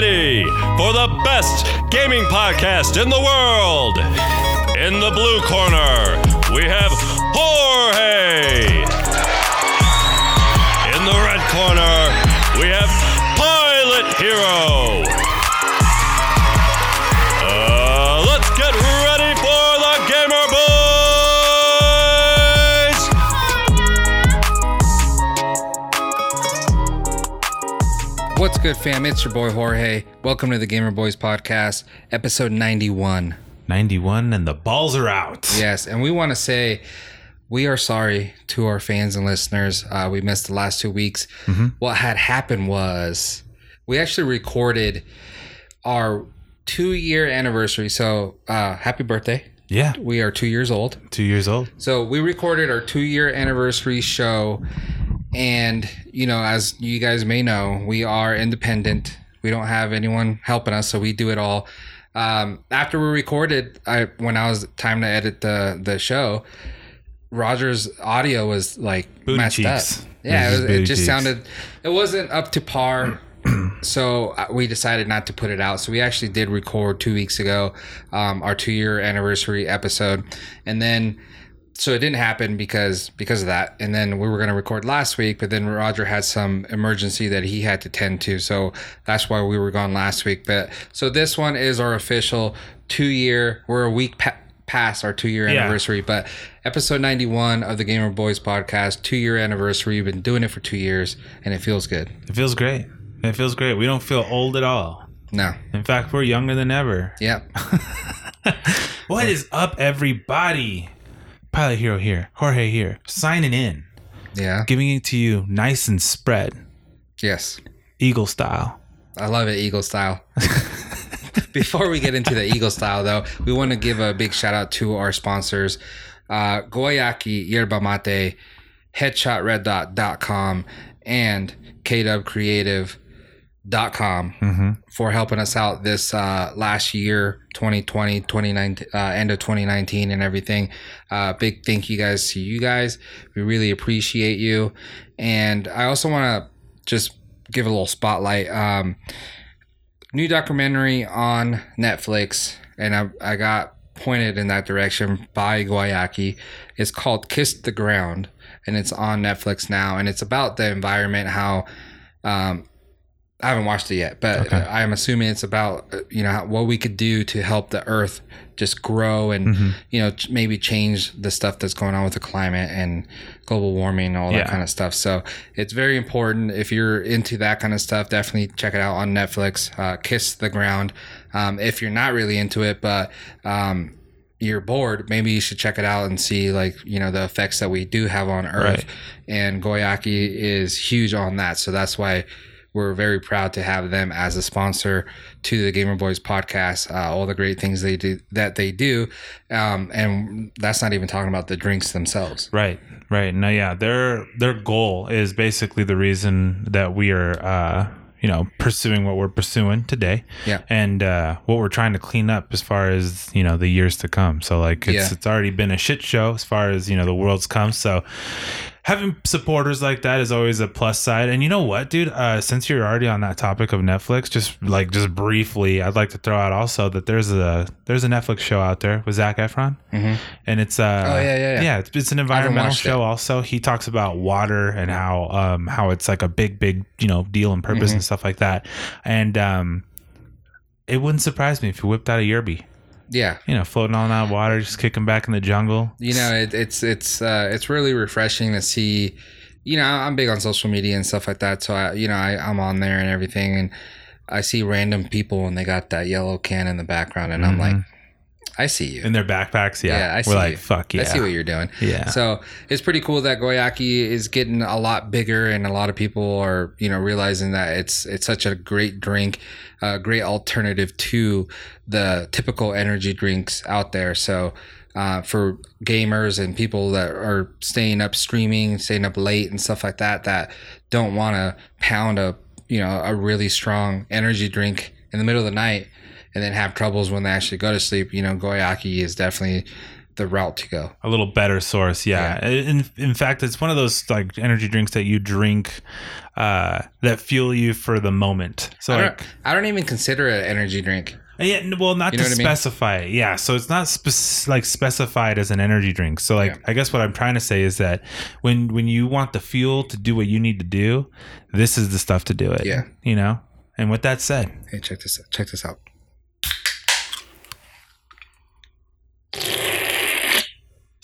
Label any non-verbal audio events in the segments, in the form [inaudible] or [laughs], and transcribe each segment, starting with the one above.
ready for the best gaming podcast in the world. In the blue corner, we have Jorge. In the red corner, we have Pilot Hero. What's good, fam? It's your boy Jorge. Welcome to the Gamer Boyz Podcast, episode 91. 91 and the balls are out. Yes, and we want to say we are sorry to our fans and listeners. Uh, we missed the last two weeks. What had happened was we actually recorded our two year anniversary. So, uh, happy birthday. Yeah. We are two years old. Two years old. So we recorded our two year anniversary show. And, you know, as you guys may know, we are independent. We don't have anyone helping us. So we do it all. Um, after we recorded, I when I was time to edit the the show, Roger's audio was like Booty messed cheeks. up. Yeah, It was it, just it booty just cheeks. sounded. It wasn't up to par. [clears throat] so uh, we decided not to put it out. So we actually did record two weeks ago, um, our two year anniversary episode, and then so it didn't happen because because of that. And then we were going to record last week, but then Roger had some emergency that he had to tend to, so that's why we were gone last week. But so this one is our official two year. We're a week pa- past our two year Yeah. anniversary, but episode ninety one of the Gamer Boyz podcast, two year anniversary. We've been doing it for two years, and it feels good. It feels great. It feels great. We don't feel old at all. No, In fact, we're younger than ever. yep, [laughs] What is up, everybody? Pilot Hero here. Jorge here. Signing in. yeah, Giving it to you nice and spread. yes. Eagle style. I love it, Eagle style. [laughs] Before we get into the Eagle style, though, we want to give a big shout out to our sponsors, uh, Guayaki Yerba Mate, HeadshotRedDot.com, and KWCreative.com for helping us out this uh, last year, 2020, 2019, uh, end of 2019, and everything. Uh, big thank you guys to you guys. We really appreciate you. And I also want to just give a little spotlight. Um, new documentary on Netflix, and I, I got pointed in that direction by Guayaki. It's called Kiss the Ground, and it's on Netflix now, and it's about the environment, how. Um, I haven't watched it yet, but Okay. I'm assuming it's about uh, you know what we could do to help the Earth just grow and you know maybe change the stuff that's going on with the climate and global warming and all that Yeah. kind of stuff. So it's very important if you're into that kind of stuff. Definitely check it out on Netflix. Uh, Kiss the Ground. Um, if you're not really into it, but um, you're bored, maybe you should check it out and see like you know the effects that we do have on Earth. Right. And Guayaki is huge on that, so that's why we're very proud to have them as a sponsor to the Gamer Boyz podcast. Uh, all the great things they do that they do, um, and that's not even talking about the drinks themselves. Right. Right. No, yeah. Their their goal is basically the reason that we are uh you know pursuing what we're pursuing today Yeah. and uh what we're trying to clean up as far as you know the years to come so like it's Yeah. it's already been a shit show as far as you know the world's come so having supporters like that is always a plus side. And you know what dude? Uh since you're already on that topic of netflix just like just briefly i'd like to throw out also that there's a there's a netflix show out there with Zac Efron. And it's uh Oh, yeah, yeah, yeah. yeah it's, it's an environmental show it. also. He talks about water and how um how it's like a big big you know deal and purpose Mm-hmm. and stuff like that. And um it wouldn't surprise me if he whipped out a yerby Yeah, you know floating on that water just kicking back in the jungle you know it, it's it's uh, it's really refreshing to see. You know, I'm big on social media and stuff like that, so I you know I, I'm on there and everything, and I see random people and they got that yellow can in the background, and I'm like, I see you. in their backpacks yeah, Yeah, I we're see like you. fuck yeah I see what you're doing. Yeah. So it's pretty cool that Guayaki is getting a lot bigger, and a lot of people are, you know, realizing that it's it's such a great drink, a great alternative to the typical energy drinks out there. So. Uh, for gamers and people that are staying up streaming, staying up late and stuff like that, that don't want to pound a you know a really strong energy drink in the middle of the night and then have troubles when they actually go to sleep. You know, Guayaki is definitely the route to go. a little better source yeah, In, in fact it's one of those like energy drinks that you drink uh that fuel you for the moment so I like don't, I don't even consider it an energy drink. yeah well not You know to what I mean? specify it yeah so it's not spec- like specified as an energy drink so like Yeah. i guess what i'm trying to say is that when when you want the fuel to do what you need to do this is the stuff to do it Yeah. you know and with that said Hey, check this out. Check this out.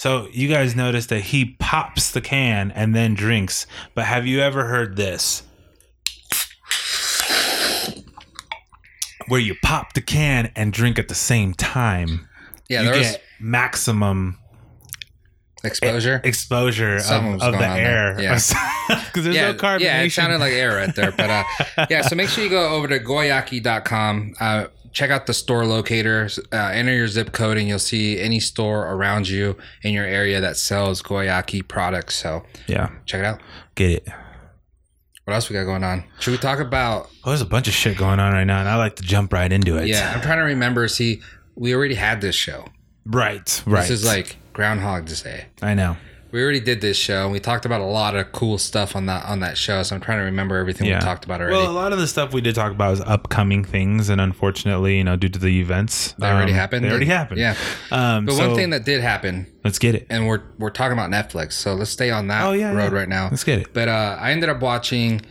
So you guys notice that he pops the can and then drinks. But have you ever heard this? Where you pop the can and drink at the same time. Yeah, you there was get maximum exposure. exposure of, Something was of the on there. air. Yeah. [laughs] Because there's yeah, no carbonation. yeah, it sounded like air right there. But uh, yeah, so make sure you go over to guayaki.com. Uh, check out the store locator. Uh, enter your zip code, and you'll see any store around you in your area that sells guayaki products. So yeah. check it out. Get it. What else we got going on? Should we talk about? Oh, there's a bunch of shit going on right now, and I like to jump right into it. Yeah, I'm trying to remember. See, we already had this show. Right. Right. This is like Groundhog Day. I know. We already did this show, and we talked about a lot of cool stuff on that on that show. So I'm trying to remember everything Yeah. we talked about already. Well, a lot of the stuff we did talk about is upcoming things, and unfortunately, you know, due to the events, already um, happened. They already happened. Yeah. Um, But so one thing that did happen, let's get it. and we're we're talking about Netflix, so let's stay on that Oh, yeah, road yeah. right now. Let's get it. But uh, I ended up watching,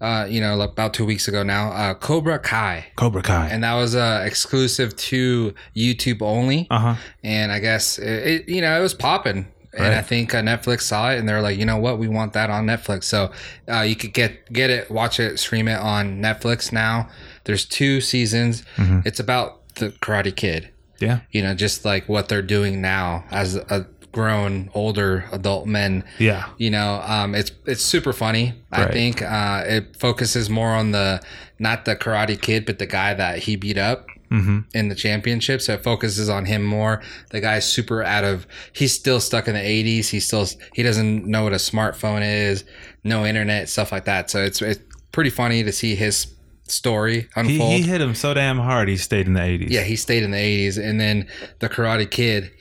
uh, you know, about two weeks ago now, uh, Cobra Kai, Cobra Kai. and that was uh, exclusive to YouTube only. Uh huh. And I guess it, it you know it was popping. And I think uh, Netflix saw it, and they're like, you know what, we want that on Netflix. So uh, you could get get it, watch it, stream it on Netflix now. There's two seasons. Mm-hmm. It's about the Karate Kid Yeah. you know, just like what they're doing now as a grown, older adult men. Yeah. You know, um, it's it's super funny. I think uh, it focuses more on the not the Karate Kid, but the guy that he beat up Mm-hmm. in the championship. So it focuses on him more. The guy's super out of. He's still stuck in the '80s. He still he doesn't know what a smartphone is, no internet, stuff like that. So it's it's pretty funny to see his story He, unfold. he hit him so damn hard. He stayed in the 80s. Yeah, he stayed in the 80s. And then the Karate Kid,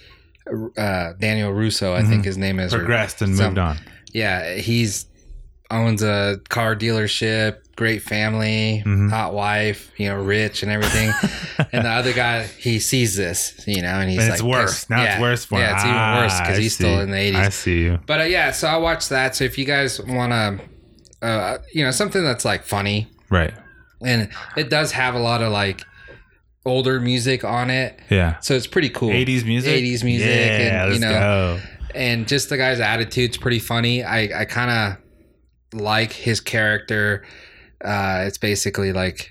uh, Daniel Russo, I think his name is. or Progressed and some- moved on. Yeah, he's owns a car dealership, great family, Mm-hmm. hot wife, you know, rich and everything. [laughs] and the other guy, he sees this, you know, and he's And like, it's worse. Now yeah, it's worse for him. Yeah, it's even worse Ah, because I he's still in the 80s. I see you. But uh, yeah, so I watched that. So if you guys want to, uh, you know, something that's like funny, Right. and it does have a lot of like older music on it. Yeah. So it's pretty cool. 80s music? 80s music, Yeah, and you know, go. and just the guy's attitude's pretty funny. I I kind of like his character. Uh, it's basically like,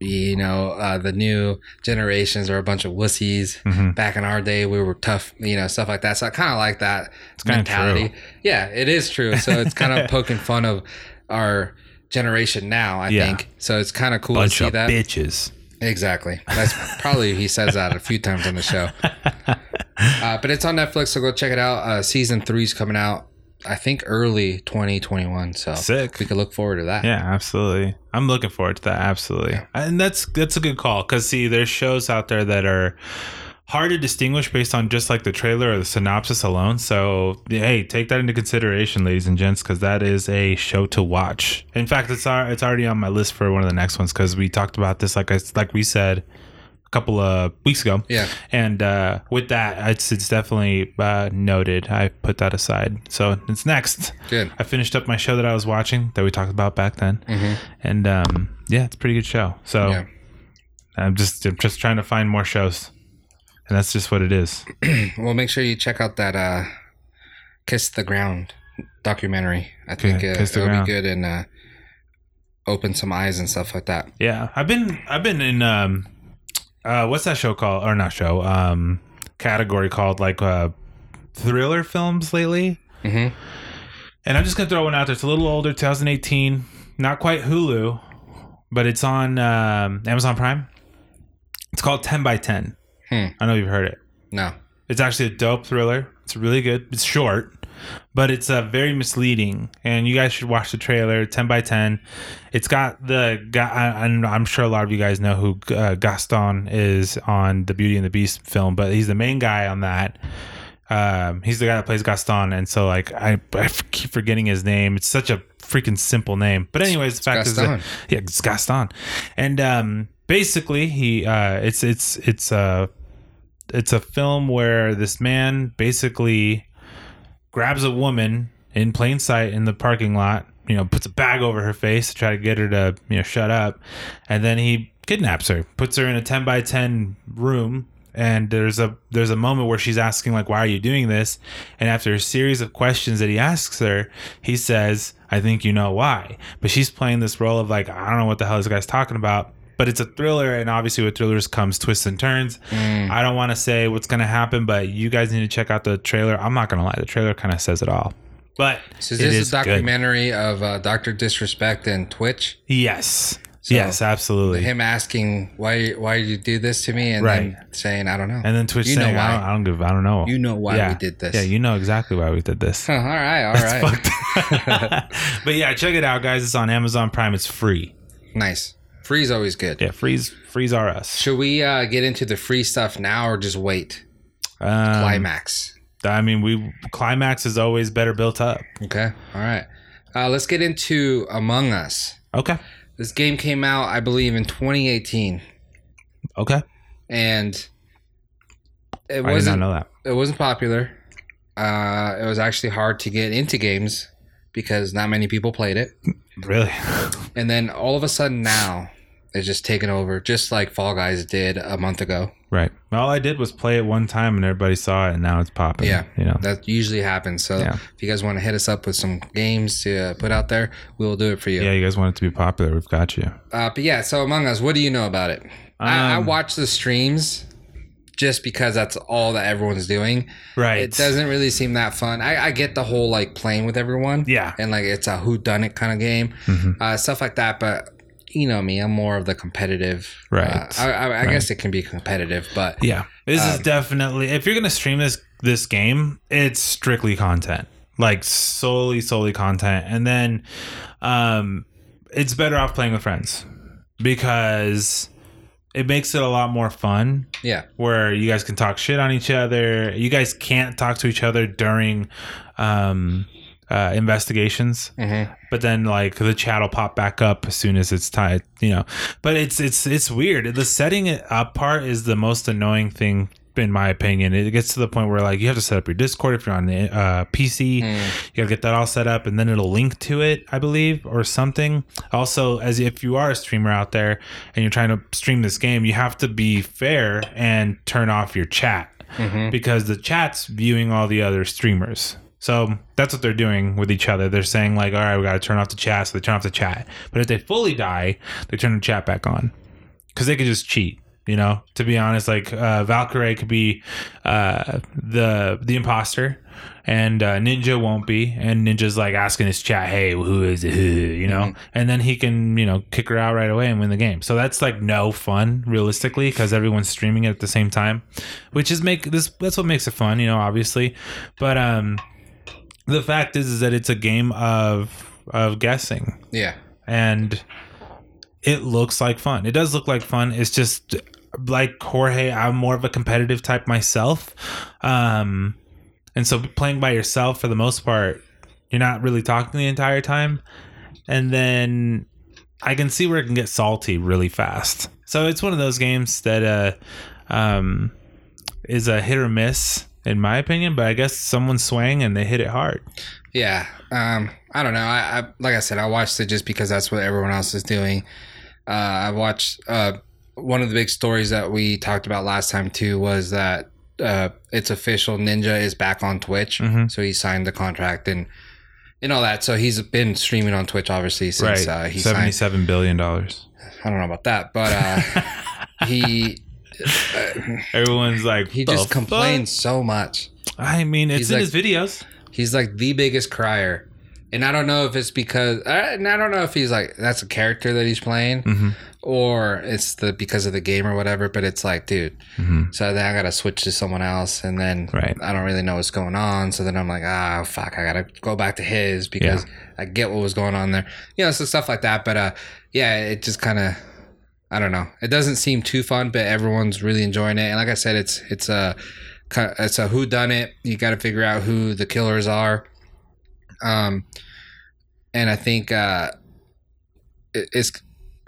you know, uh, the new generations are a bunch of wussies. Mhm. Back in our day, we were tough, you know, stuff like that. So I kind of like that kinda mentality. Yeah, it is true. So it's kind of [laughs] poking fun of our generation now. I Yeah. think so. It's kind of cool Bunch to see of that. bitches. Exactly. That's probably he says that a few times on the show. [laughs] Uh, but it's on Netflix, so go check it out. Uh, season three's coming out, I think, early 2021. So Sick. we could look forward to that. Yeah, absolutely. I'm looking forward to that. Absolutely, and that's that's a good call because see, there's shows out there that are hard to distinguish based on just like the trailer or the synopsis alone. So hey, take that into consideration, ladies and gents, because that is a show to watch. In fact, it's our, it's already on my list for one of the next ones because we talked about this like I like we said couple of weeks ago. Yeah. And uh, with that, it's, it's definitely uh, noted. I put that aside. So it's next. Good. I finished up my show that I was watching that we talked about back then, and um, yeah, it's a pretty good show. So Yeah. I'm just I'm just trying to find more shows, and that's just what it is. [clears throat] Well, make sure you check out that uh, "Kiss the Ground" documentary. I think Kiss it'll Ground. be good and uh, open some eyes and stuff like that. Yeah, I've been I've been in um, uh, what's that show called or not show um category called like uh thriller films lately, Mhm. and I'm just gonna throw one out there. It's a little older, 2018, not quite Hulu, but it's on um, Amazon Prime. It's called 10 by 10. Hmm. I know you've heard it. No. It's actually a dope thriller. It's really good. It's short, but it's uh, very misleading. And you guys should watch the trailer. Ten by ten. It's got the guy. and I'm sure a lot of you guys know who uh, Gaston is on the Beauty and the Beast film, but he's the main guy on that. Um, he's the guy that plays Gaston, and so like I, I keep forgetting his name. It's such a freaking simple name. But anyways, the fact is that [laughs] yeah, it's Gaston, and um, basically he uh, it's it's it's a it's a film where this man basically grabs a woman in plain sight in the parking lot. You know, puts a bag over her face to try to get her to you know shut up, and then he kidnaps her, puts her in a ten by ten room. And there's a there's a moment where she's asking like why are you doing this? And after a series of questions that he asks her he says i think you know why. But she's playing this role of like i don't know what the hell this guy's talking about but it's a thriller and obviously with thrillers comes twists and turns i don't want to say what's going to happen but you guys need to check out the trailer i'm not going to lie the trailer kind of says it all but So is this is a good. documentary of uh, Doctor Disrespect and Twitch? yes So, yes absolutely Him asking why why did you do this to me, and then saying I don't know. and then twitch You know saying I, don't, I don't give i don't know You know why we did this. yeah you know exactly why we did this [laughs] all right, all right, fucked. [laughs] but yeah, check it out, guys. It's on Amazon Prime. It's free. nice. Free's always good. Yeah, freeze, freeze us. Should we uh, get into the free stuff now, or just wait? Um, Climax. I mean, we climax is always better built up. Okay, all right. Uh, let's get into Among Us. Okay, This game came out, I believe, in 2018, okay. and it I wasn't know that. it wasn't popular. Uh, it was actually hard to get into games because not many people played it. Really? And then all of a sudden now, it's just taken over, just like Fall Guys did a month ago. right. All I did was play it one time, and everybody saw it, and now it's popping. Yeah, you know. that usually happens. So Yeah. if you guys want to hit us up with some games to uh, put out there, we will do it for you. Yeah, you guys want it to be popular. We've got you. Uh, but yeah, so Among Us, what do you know about it? I, I Um, watch the streams just because that's all that everyone's doing. Right. It doesn't really seem that fun. I, I get the whole like playing with everyone. Yeah. And like it's a who done it kind of game, Mhm. uh, stuff like that. But you know me, I'm more of the competitive. Right. Uh, I, I, I guess it can be competitive, but Yeah, this is Um, definitely if you're gonna stream this this game, it's strictly content, like solely solely content, and then um, it's better off playing with friends because it makes it a lot more fun. yeah, Where you guys can talk shit on each other. You guys can't talk to each other during um, uh, investigations. Mhm. but then like the chat will pop back up as soon as it's tied you know. But it's it's it's weird. The setting it up part is the most annoying thing in my opinion. It gets to the point where like you have to set up your discord if you're on the uh, pc you gotta get that all set up and then it'll link to it i believe or something. Also as if you are a streamer out there and you're trying to stream this game you have to be fair and turn off your chat. Because the chat's viewing all the other streamers. So that's what they're doing with each other. They're saying like, all right, we got to turn off the chat. So they turn off the chat. But if they fully die, they turn the chat back on because they could just cheat. You know, to be honest, like uh, Valkyrae could be uh, the the imposter, and uh, Ninja won't be. And Ninja's like asking his chat, "Hey, who is it?" You know, and then he can you know kick her out right away and win the game. So that's like no fun realistically because everyone's streaming it at the same time, which is make this that's what makes it fun. You know, obviously, but um, the fact is is that it's a game of of guessing yeah, and it looks like fun. It does look like fun. It's just like Jorge, I'm more of a competitive type myself. Um and so playing by yourself for the most part, you're not really talking the entire time. And then I can see where it can get salty really fast. So it's one of those games that uh um is a hit or miss in my opinion, but I guess someone swang and they hit it hard. yeah. Um, I don't know. I, I like I said, I watched it just because that's what everyone else is doing. Uh, I watched uh, one of the big stories that we talked about last time too was that uh, it's official. Ninja is back on Twitch, Mhm. so he signed the contract and and all that. So he's been streaming on Twitch obviously since uh, he signed. Seventy-seven billion dollars. I don't know about that, but uh, [laughs] he Everyone's like, he "The just fuck?" complains so much. I mean, it's He's in like- his videos. He's like the biggest crier and I don't know if it's because uh, and I don't know if he's like that's a character that he's playing Mhm. or it's the because of the game or whatever. But it's like, dude, Mhm. so then I gotta switch to someone else, and then Right. I don't really know what's going on. So then I'm like, ah, fuck, I gotta go back to his because I get what was going on there. You know, so stuff like that. But uh, yeah, it just kind of. I don't know. It doesn't seem too fun, but everyone's really enjoying it. And like I said, it's it's a it's a who done it. You got to figure out who the killers are. Um, and I think uh, it, it's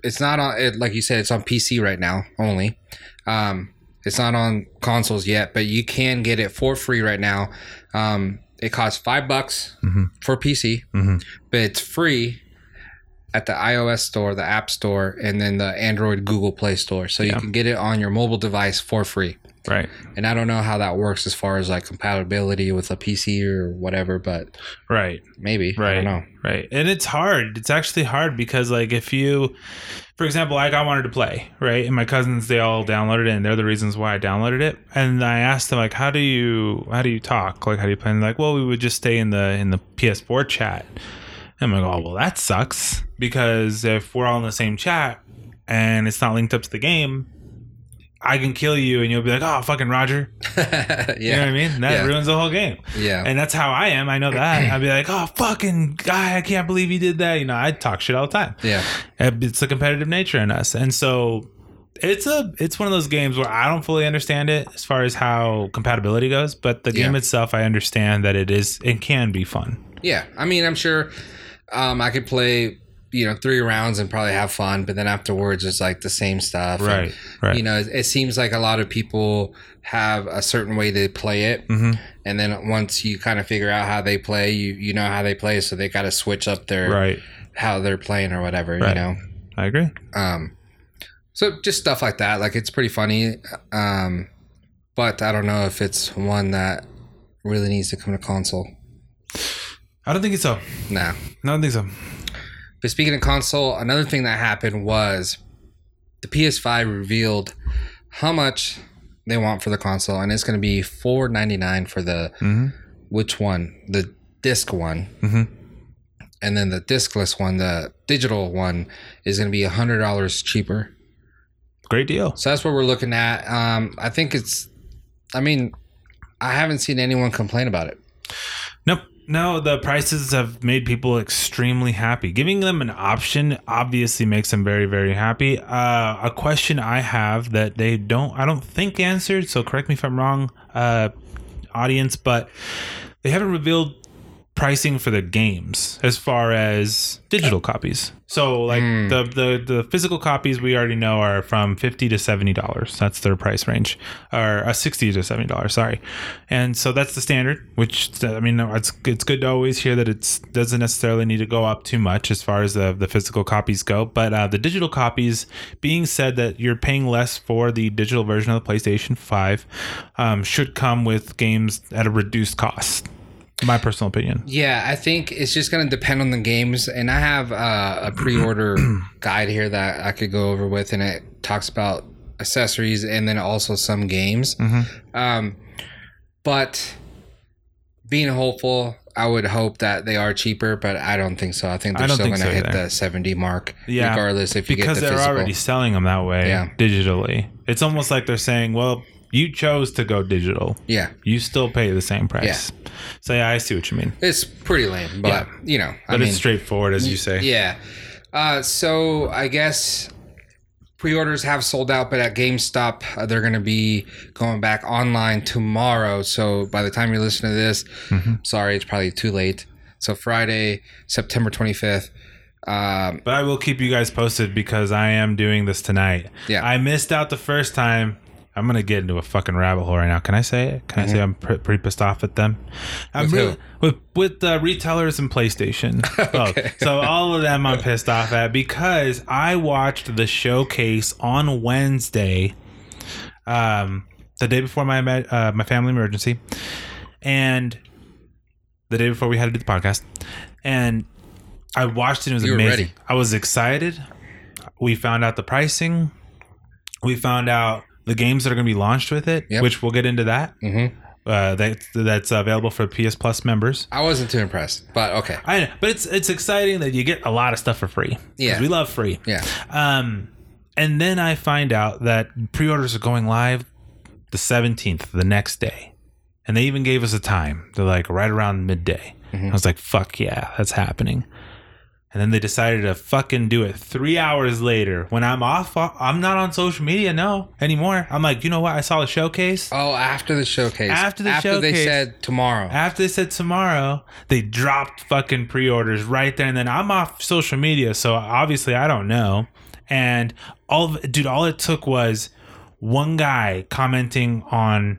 it's not on it like you said. It's on PC right now only. Um, it's not on consoles yet, but you can get it for free right now. Um, it costs five bucks Mhm. for PC, mm-hmm. but it's free at the iOS store, the App Store, and then the Android Google Play Store. So you can get it on your mobile device for free. Right. And I don't know how that works as far as like compatibility with a PC or whatever, but Right. maybe. Right. I don't know. Right. And it's hard. It's actually hard because like if you for example, like I wanted to play, right? And my cousins they all downloaded it and they're the reasons why I downloaded it. And I asked them like how do you how do you talk? Like how do you play? And like, well, we would just stay in the in the PS4 chat. I'm like, oh well that sucks. Because if we're all in the same chat and it's not linked up to the game, I can kill you and you'll be like, oh fucking Roger. [laughs] yeah. You know what I mean? That Yeah. ruins the whole game. Yeah. And that's how I am. I know that. I'd be like, oh, fucking guy, I can't believe he did that. You know, I talk shit all the time. yeah. It's a competitive nature in us. And so it's a it's one of those games where I don't fully understand it as far as how compatibility goes, but the game Yeah. itself I understand that it is it can be fun. Yeah. I mean, I'm sure um, I could play, you know, three rounds and probably have fun, but then afterwards it's like the same stuff. And, Right. Right. You know, it, it seems like a lot of people have a certain way to play it. Mhm. And then once you kind of figure out how they play, you, you know how they play. So they got to switch up their, Right. how they're playing or whatever, you know? I agree. Um, so just stuff like that. Like it's pretty funny. Um, but I don't know if it's one that really needs to come to console. I don't think it's so. Nah. I don't think so. But speaking of console, another thing that happened was the PS5 revealed how much they want for the console, and it's going to be four ninety nine for the hmm which one? The disc one, Mhm. and then the discless one, the digital one, is going to be hundred dollars cheaper. Great deal. So that's what we're looking at. Um, I think it's. I mean, I haven't seen anyone complain about it. Nope. No, the prices have made people extremely happy. Giving them an option obviously makes them very, very happy. Uh, a question I have that they don't, I don't think answered. So correct me if I'm wrong, uh, audience, but they haven't revealed pricing for the games as far as digital copies. So like Hmm. the, the the physical copies we already know are from fifty to seventy dollars. That's their price range, or uh, sixty to seventy dollars. Sorry, and so that's the standard. Which I mean, it's it's good to always hear that it doesn't necessarily need to go up too much as far as the the physical copies go. But uh, the digital copies, being said that you're paying less for the digital version of the PlayStation Five, um, should come with games at a reduced cost. My personal opinion. Yeah, I think it's just going to depend on the games. And I have uh, a pre-order [clears throat] guide here that I could go over with, and it talks about accessories and then also some games. Mm-hmm. Um, but being hopeful, I would hope that they are cheaper, but I don't think so. I think they're don't still going to so hit either. the seventy mark, Yeah, regardless if you because get the they're physical. already selling them that way Yeah. digitally. It's almost like they're saying, "Well, you chose to go digital. yeah, You still pay the same price." Yeah. So yeah, I see what you mean. it's pretty lame, but Yeah. you know, But I mean, it's straightforward, as you say. Yeah. Uh, so I guess pre-orders have sold out, but at GameStop uh, they're going to be going back online tomorrow. So by the time you listen to this, Mhm. sorry, it's probably too late. So Friday, September 25th. Um, But I will keep you guys posted because I am doing this tonight. Yeah. I missed out the first time. I'm gonna get into a fucking rabbit hole right now. Can I say it? Can I say I'm pr- pretty pissed off at them? I'm Mm-hmm. With really with with uh, retailers and PlayStation. [laughs] Both. So all of them I'm pissed off at because I watched the showcase on Wednesday, um, the day before my uh, my family emergency, and the day before we had to do the podcast, and I watched it. It was You amazing. ready. I was excited. We found out the pricing. We found out the games that are going to be launched with it, Yep. which we'll get into that. mhm. uh, that that's available for PS Plus members. I wasn't too impressed, but okay. I know, but it's it's exciting that you get a lot of stuff for free. Yeah. we love free. Yeah. Um, and then I find out that pre-orders are going live the 17th, the next day, and they even gave us a time. They're like right around midday. I was like, "Fuck yeah, that's happening." And then they decided to fucking do it three hours later when I'm off. I'm not on social media no anymore. I'm like, you know what? I saw the showcase. Oh, after the showcase. After the after they said tomorrow. After they said tomorrow, they dropped fucking pre-orders right there and then. I'm off social media, so obviously I don't know. And all of dude, all it took was one guy commenting on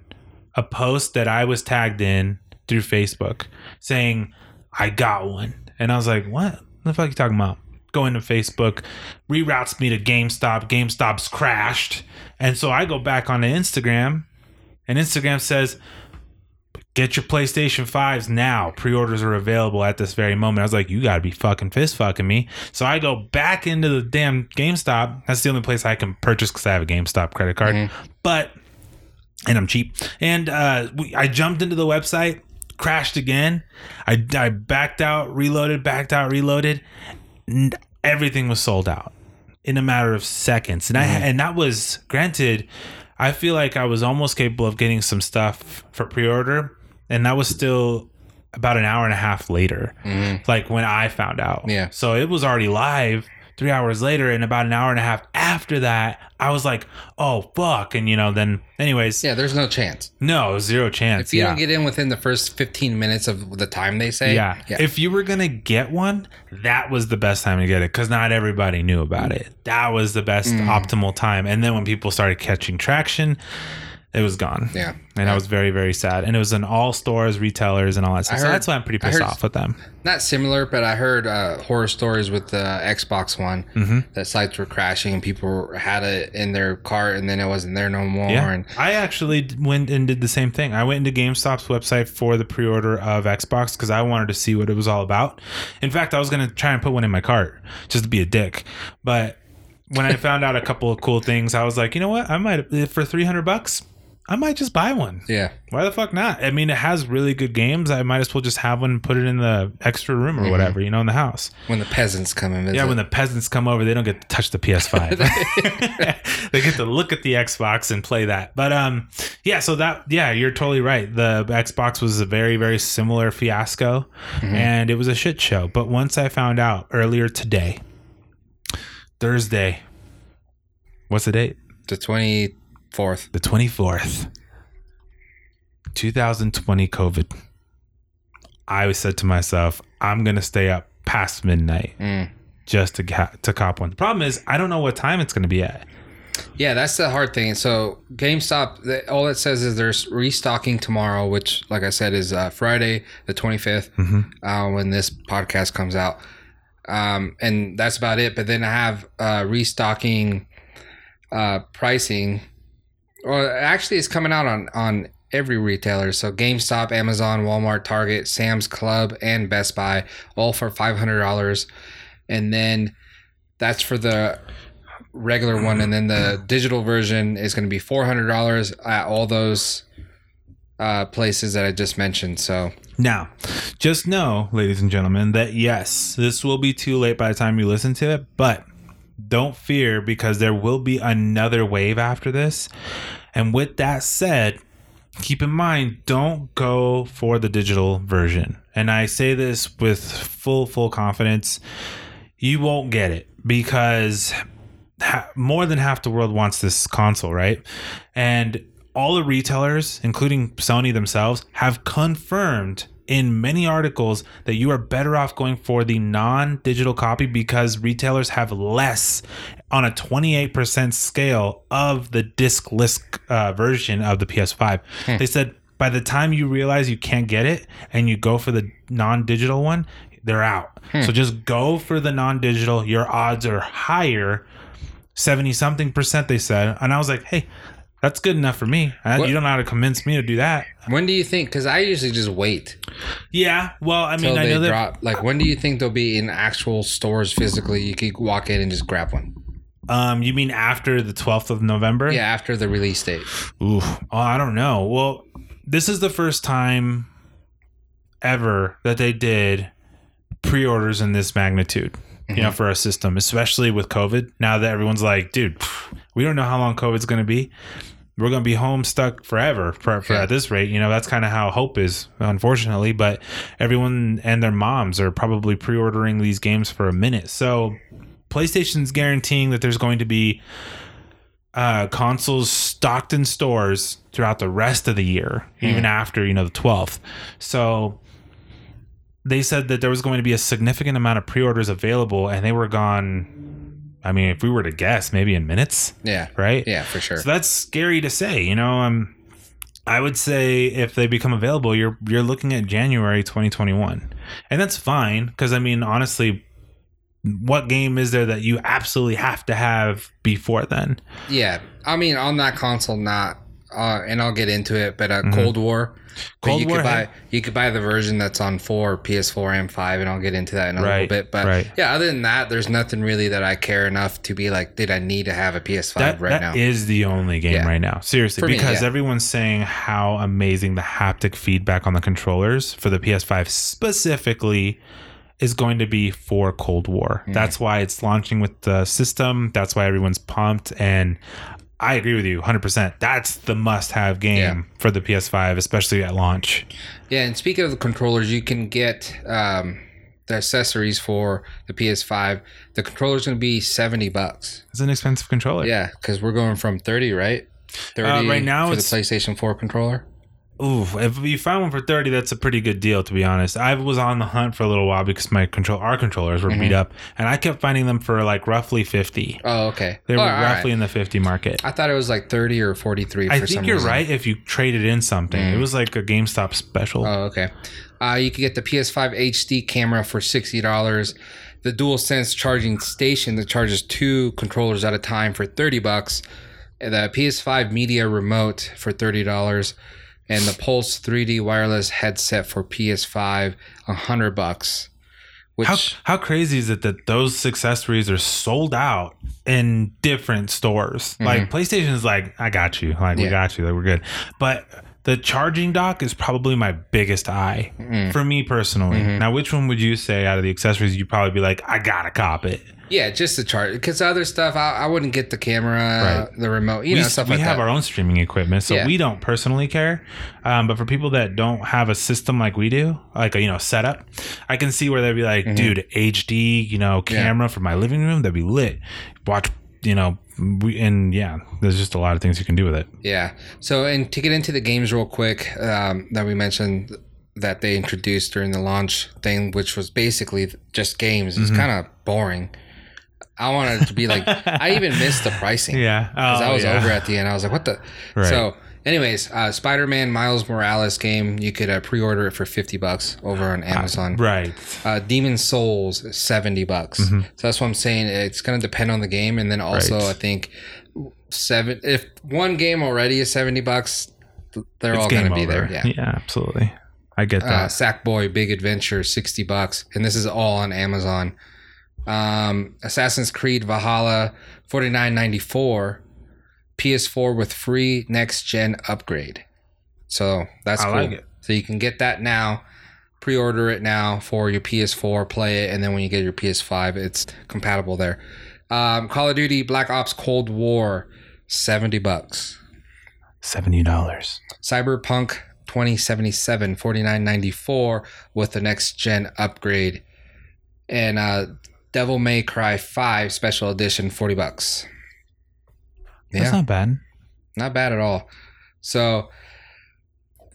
a post that I was tagged in through Facebook saying, I got one. And I was like, What the fuck are you talking about? Go into Facebook, reroutes me to GameStop. GameStop's crashed. And so I go back onto Instagram, and Instagram says, Get your PlayStation 5s now. Pre orders are available at this very moment. I was like, you gotta be fucking fist fucking me. So I go back into the damn GameStop. That's the only place I can purchase because I have a GameStop credit card. But, and I'm cheap. And uh, we, I jumped into the website, crashed again. I, I backed out, reloaded, backed out, reloaded. And everything was sold out in a matter of seconds. And I mm-hmm. and that was granted, I feel like I was almost capable of getting some stuff for pre-order and that was still about an hour and a half later. Mm-hmm. Like when I found out. Yeah. So it was already live 3 hours later and about an hour and a half after that, I was like, "Oh fuck." And you know, then anyways, yeah, there's no chance. no, zero chance. If you yeah. don't get in within the first 15 minutes of the time they say, Yeah. yeah. If you were going to get one, that was the best time to get it because not everybody knew about it. That was the best Mm. optimal time. And then when people started catching traction, it was gone. Yeah. And I was very, very sad. And it was in all stores, retailers, and all that stuff. so that's why I'm pretty pissed heard- off with them. Not similar, but I heard uh, horror stories with the Xbox One Mm-hmm. that sites were crashing and people had it in their cart and then it wasn't there no more. Yeah. And I actually went and did the same thing. I went into GameStop's website for the pre order of Xbox because I wanted to see what it was all about. In fact, I was going to try and put one in my cart just to be a dick. But when I found out a couple of cool things, I was like, you know what? I might, for 300 bucks, I might just buy one. yeah, Why the fuck not? I mean, it has really good games. I might as well just have one and put it in the extra room or whatever, you know, in the house. when the peasants come in. Yeah, when the peasants come over, they don't get to touch the PS5. [laughs] [laughs] they get to look at the Xbox and play that. But um, yeah. So that yeah, you're totally right. The Xbox was a very very similar fiasco, and it was a shit show. But once I found out earlier today, Thursday, what's the date? the 24th. The twenty fourth, two thousand twenty. COVID. I said to myself, I'm gonna stay up past midnight Mm. just to ca- to cop one. The problem is I don't know what time it's going to be at. Yeah, that's the hard thing. So GameStop, the- all it says is there's restocking tomorrow, which, like I said, is uh, Friday the 25th uh, when this podcast comes out, um, and that's about it. But then I have uh, restocking uh, pricing. Well, actually, it's coming out on on every retailer. So GameStop, Amazon, Walmart, Target, Sam's Club, and Best Buy, all for five hundred dollars, and then that's for the regular one, and then the digital version is going to be four hundred dollars at all those uh, places that I just mentioned. So Now, just know, ladies and gentlemen, that yes, this will be too late by the time you listen to it, but don't fear because there will be another wave after this. And with that said, keep in mind don't go for the digital version. And I say this with full full confidence. You won't get it because ha- more than half the world wants this console, right? And all the retailers, including Sony themselves, have confirmed in many articles that you are better off going for the non-digital copy because retailers have less on a 28% scale of the discless uh, version of the PS5. They said by the time you realize you can't get it and you go for the non-digital one, they're out. So just go for the non-digital. Your odds are higher 70 something percent they said and i was like hey that's good enough for me What- you don't know how to convince me to do that when do you think? Because I usually just wait yeah well i mean i know that drop. Like when do you think they'll be in actual stores physically? You could walk in and just grab one. um you mean after the 12th of november Yeah, after the release date. Ooh, oh, i don't know well this is the first time ever that they did pre-orders in this magnitude you know for a system especially with covid now that everyone's like dude we don't know how long covid's going to be we're going to be home stuck forever for, for Yeah. at this rate you know that's kind of how hope is unfortunately but everyone and their moms are probably pre-ordering these games for a minute so playstation's guaranteeing that there's going to be uh, consoles stocked in stores throughout the rest of the year, even after you know the twelfth. So they said that there was going to be a significant amount of pre-orders available, and they were gone. I mean, if we were to guess, maybe in minutes, Yeah. right? Yeah, for sure. So that's scary to say. You know, um, I would say if they become available, you're you're looking at January 2021, and that's fine because I mean, honestly. What game is there that you absolutely have to have before then? Yeah, I mean on that console, not. Uh, and I'll get into it, but uh, Mhm. Cold War. But Cold you War, could buy you could buy the version that's on four, PS4 and five, and I'll get into that in a little bit. But right. yeah, other than that, there's nothing really that I care enough to be like, did I need to have a PS5 That right that now? is the only game Yeah. right now, seriously, me, because yeah. everyone's saying how amazing the haptic feedback on the controllers for the PS5 specifically is going to be for Cold War. Mm. That's why it's launching with the system. That's why everyone's pumped, and I agree with you 100%. That's the must-have game Yeah. for the PS5, especially at launch. Yeah, and speaking of the controllers, you can get um, the accessories for the PS5. The controller's going to be seventy bucks. It's an expensive controller. Yeah, because we're going from thirty, right? Thirty Uh, right now for the PlayStation Four controller. Ooh, if you find one for 30, that's a pretty good deal, to be honest. I was on the hunt for a little while because my control, our controllers were beat Mhm. up, and I kept finding them for like roughly 50. Oh, okay. They were Oh, right. roughly in the 50 market. I thought it was like thirty or forty-three. For I think you're reason. right if you traded in something. Mm. It was like a GameStop special. Oh, okay. Uh, you can get the PS5 HD camera for sixty dollars. The DualSense charging station that charges two controllers at a time for thirty bucks. The PS5 media remote for thirty dollars, and the Pulse 3D wireless headset for PS5, a hundred bucks. Which how, how crazy is it that those accessories are sold out in different stores? Like PlayStation is like, I got you, like we Mm-hmm. Got you, like we're good. But the charging dock is probably my biggest eye Mm. for me personally. Mhm. Now, which one would you say out of the accessories you'd probably be like, I gotta cop it? Yeah, just the charge because other stuff I, I wouldn't get the camera, Right. the remote, you we know, stuff we like have that. our own streaming equipment, so Yeah. we don't personally care. Um, but for people that don't have a system like we do, like a you know setup, I can see where they'd be like, Mhm. dude, HD, you know, Yeah. camera for my living room, that'd be lit. Watch, you know, we, and yeah, there's just a lot of things you can do with it. Yeah. So, and to get into the games real quick, um, that we mentioned that they introduced during the launch thing, which was basically just games. It's Mhm. kind of boring. I wanted it to be like, I even missed the pricing. Yeah, Because Oh, I was yeah. over at the end. I was like, what the? [laughs] Right. So, anyways, uh, Spider Man Miles Morales game, you could uh, pre order it for 50 bucks over on Amazon. right. Uh, Demon Souls, 70 bucks. Mhm. So that's what I'm saying. It's going to depend on the game. And then also, Right. I think seven, if one game already is 70 bucks, they're all going to be there. Yeah. Yeah. absolutely. I get Uh, that. Sackboy Big Adventure, 60 bucks. And this is all on Amazon. Um, Assassin's Creed Valhalla, 49.94. PS4 with free next gen upgrade. So that's I cool. like it. So you can get that now, pre-order it now for your PS4, play it, and then when you get your PS5, it's compatible there. Um, Call of Duty Black Ops Cold War, 70 bucks. Seventy dollars. Cyberpunk 2077 49.94 with the next gen upgrade and uh Devil May Cry 5 special edition 40 bucks. That's not bad. not bad at all. So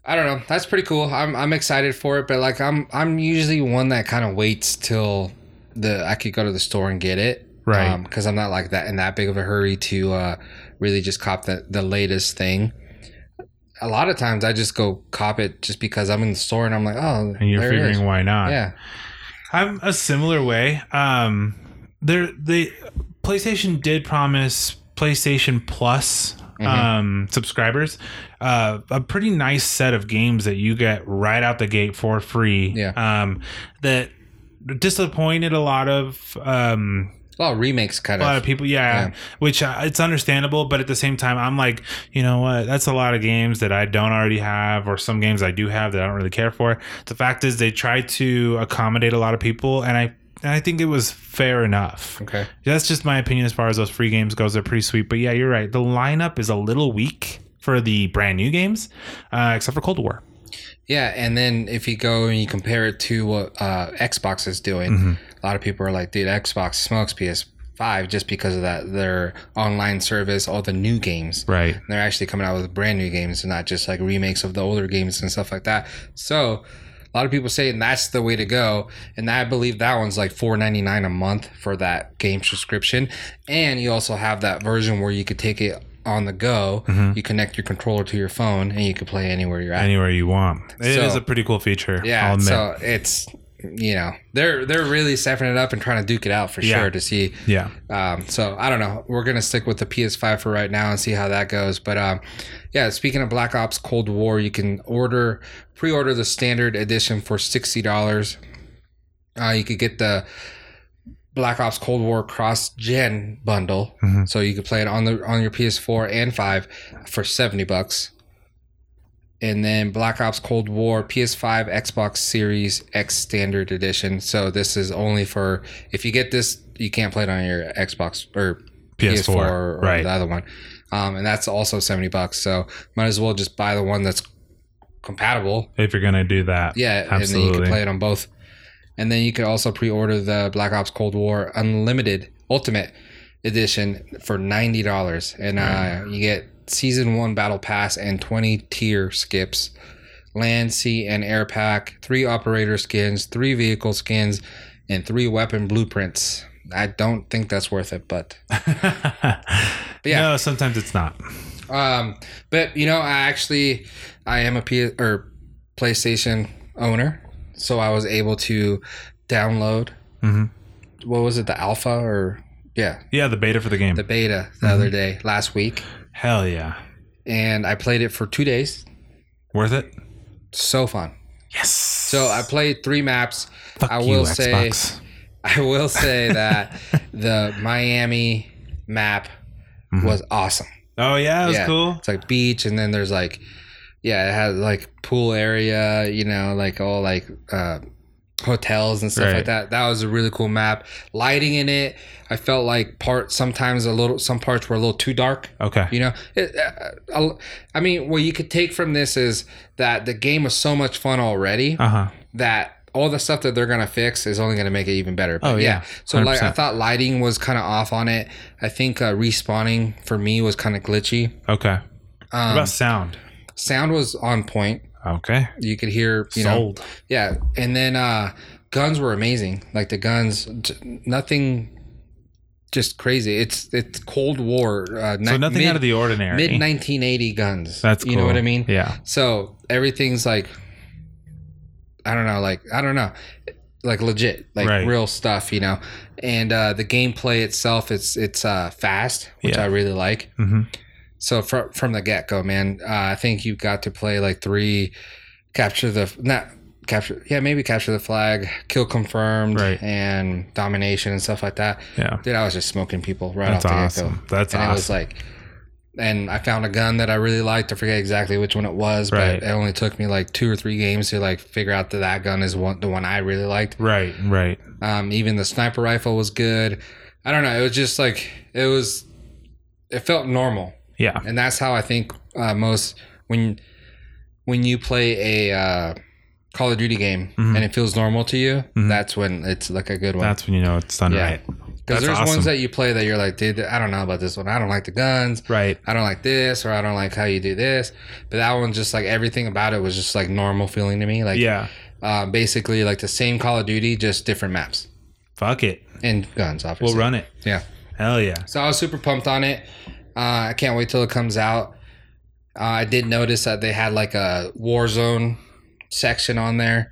I don't know. That's pretty cool. I'm I'm excited for it, but like I'm I'm usually one that kind of waits till the I could go to the store and get it. Right. because I'm not like that in that big of a hurry to uh, really just cop the, the latest thing. A lot of times I just go cop it just because I'm in the store and I'm like, oh, And you're there it is. figuring why not? yeah, I'm a similar way. Um, there, the PlayStation did promise PlayStation Plus Mhm. um, subscribers uh, a pretty nice set of games that you get right out the gate for free. Yeah. Um, that disappointed a lot of um, a lot of remakes kind a lot of. of people yeah, Yeah. which uh, it's understandable but at the same time i'm like you know what that's a lot of games that i don't already have or some games i do have that i don't really care for the fact is they try to accommodate a lot of people and i and i think it was fair enough Okay. that's just my opinion as far as those free games goes they're pretty sweet but yeah you're right the lineup is a little weak for the brand new games uh, except for cold war Yeah, and then if you go and you compare it to what uh, Xbox is doing, Mm-hmm. A lot of people are like, "Dude, Xbox smokes PS5 just because of that their online service, all the new games." right And they're actually coming out with brand new games and not just like remakes of the older games and stuff like that. So a lot of people saying that's the way to go, and I believe that one's like four ninety nine a month for that game subscription, and you also have that version where you could take it on the go. Mm-hmm. You connect your controller to your phone, and you can play anywhere you're at. anywhere you want It is So- a pretty cool feature Yeah, I'll admit. so it's you know they're they're really stepping it up and trying to duke it out for Yeah. sure to see. yeah Um, so I don't know. We're gonna stick with the PS5 for right now and see how that goes. But um, yeah, speaking of Black Ops Cold War, you can order pre-order the standard edition for sixty dollars. Uh, you could get the Black Ops Cold War cross gen bundle, Mhm. so you could play it on the on your PS4 and five for seventy bucks. And then Black Ops Cold War PS5 Xbox Series X Standard Edition. So this is only for if you get this, you can't play it on your Xbox or PS4, PS4, or right. the other one. Um, and that's also seventy bucks. So might as well just buy the one that's compatible if you're gonna do that yeah, and then you absolutely can play it on both. And then you could also pre-order the Black Ops Cold War Unlimited Ultimate Edition for ninety dollars, and uh, you get Season One Battle Pass and twenty tier skips, land, sea, and air pack, three operator skins, three vehicle skins, and three weapon blueprints. I don't think that's worth it, but [laughs] yeah. No, sometimes it's not. um, but you know, I actually I am a P or PlayStation owner, so I was able to download Mhm. what was it, the alpha or yeah, Yeah, the beta for the game. the beta the other day last week, Hell yeah. and I played it for two days. Worth it? So fun. Yes. So I played three maps. Fuck I you, will say Xbox. [laughs] I will say that [laughs] the Miami map Mhm. was awesome. Oh yeah, it was Yeah. cool. It's like beach, and then there's like, yeah, it has like pool area, you know, like all like uh, hotels and stuff Right. like that. That was a really cool map. Lighting in it, I felt like part sometimes a little, some parts were a little too dark. Okay. You know, it, uh, uh, I mean, what you could take from this is that the game was so much fun already Uh huh. that all the stuff that they're gonna fix is only gonna make it even better. But Oh, yeah. So like I thought lighting was kind of off on it. I think uh, respawning for me was kind of glitchy. Okay. what Um, about sound? sound was on point. Okay. You could hear, you know, Sold. yeah. And then uh, guns were amazing. Like the guns, nothing, just crazy. It's it's Cold War. Uh, So nothing out of the ordinary. mid 1980 guns. That's you know what I mean. Yeah. So everything's like, I don't know, like I don't know, like legit, like Right. real stuff, you know. And uh, the gameplay itself, it's it's uh, fast, which Yeah. I really like. hmm So from from the get go, man, uh, I think you've got to play like three, capture the not capture, yeah, maybe capture the flag, kill confirmed, Right. and domination and stuff like that. Yeah. Dude, I was just smoking people right That's off the awesome. get go. That's and awesome. it was like and I found a gun that I really liked. I forget exactly which one it was, Right. but it only took me like two or three games to like figure out that that gun is one the one I really liked. right. Right. Um, even the sniper rifle was good. I don't know. It was just like it was. It felt normal, Yeah. and that's how I think uh, most when when you play a uh, Call of Duty game Mhm. and it feels normal to you. Mhm. That's when it's like a good one. That's when you know it's done Yeah. right. Because there's awesome. ones that you play that you're like, dude, I don't know about this one. I don't like the guns. Right. I don't like this, or I don't like how you do this. But that one, just like everything about it was just like normal feeling to me. Like, Yeah. uh, basically like the same Call of Duty, just different maps Fuck it. and guns, obviously. We'll run it. Yeah. Hell yeah. So I was super pumped on it. Uh, I can't wait till it comes out. Uh, I did notice that they had like a Warzone section on there,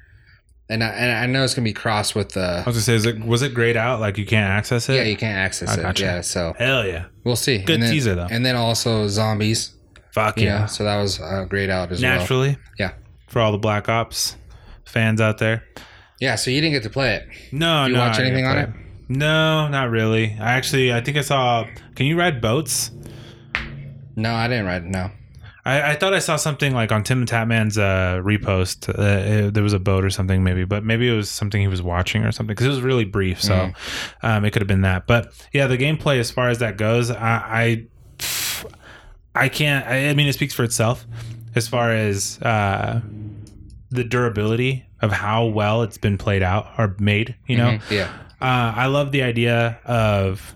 and I, and I know it's gonna be crossed with the. I was gonna say, is it was it grayed out? Like you can't access it? Yeah, you can't access I it. gotcha. Yeah, so Hell yeah. we'll see. Good and then, teaser, though. And then also zombies. Fuck Yeah. yeah. so that was uh, grayed out as well. Naturally. Yeah. For all the Black Ops fans out there. Yeah, so you didn't get to play it. No, You no. watch anything on play No, not really. I actually, I think I saw. Can you ride boats? No, I didn't write it. No. I, I thought I saw something like on Tim Tatman's uh, repost. Uh, it- there was a boat or something, maybe, but maybe it was something he was watching or something because it was really brief. So um, it could have been that. But yeah, the gameplay as far as that goes, I I, I can't. I, I mean, it speaks for itself as far as uh, the durability of how well it's been played out or made. You know, Mhm. Yeah. uh, I love the idea of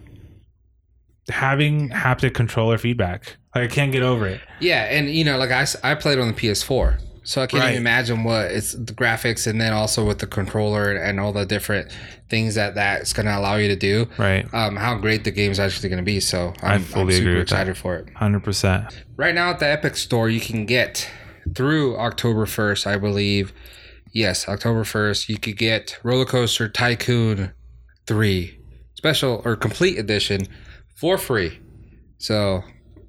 having haptic controller feedback. Like I can't get over it. Yeah, and you know, like I, I played on the PS4, so I can't Right. even imagine what it's the graphics, and then also with the controller and all the different things that that's going to allow you to do. Right. Um, how great the game's actually going to be. So I I'm, fully I'm super with that. excited for it. Hundred percent. Right now at the Epic Store, you can get through October 1st, I believe. Yes, October 1st, you could get Roller Coaster Tycoon 3 special or complete edition for free. So,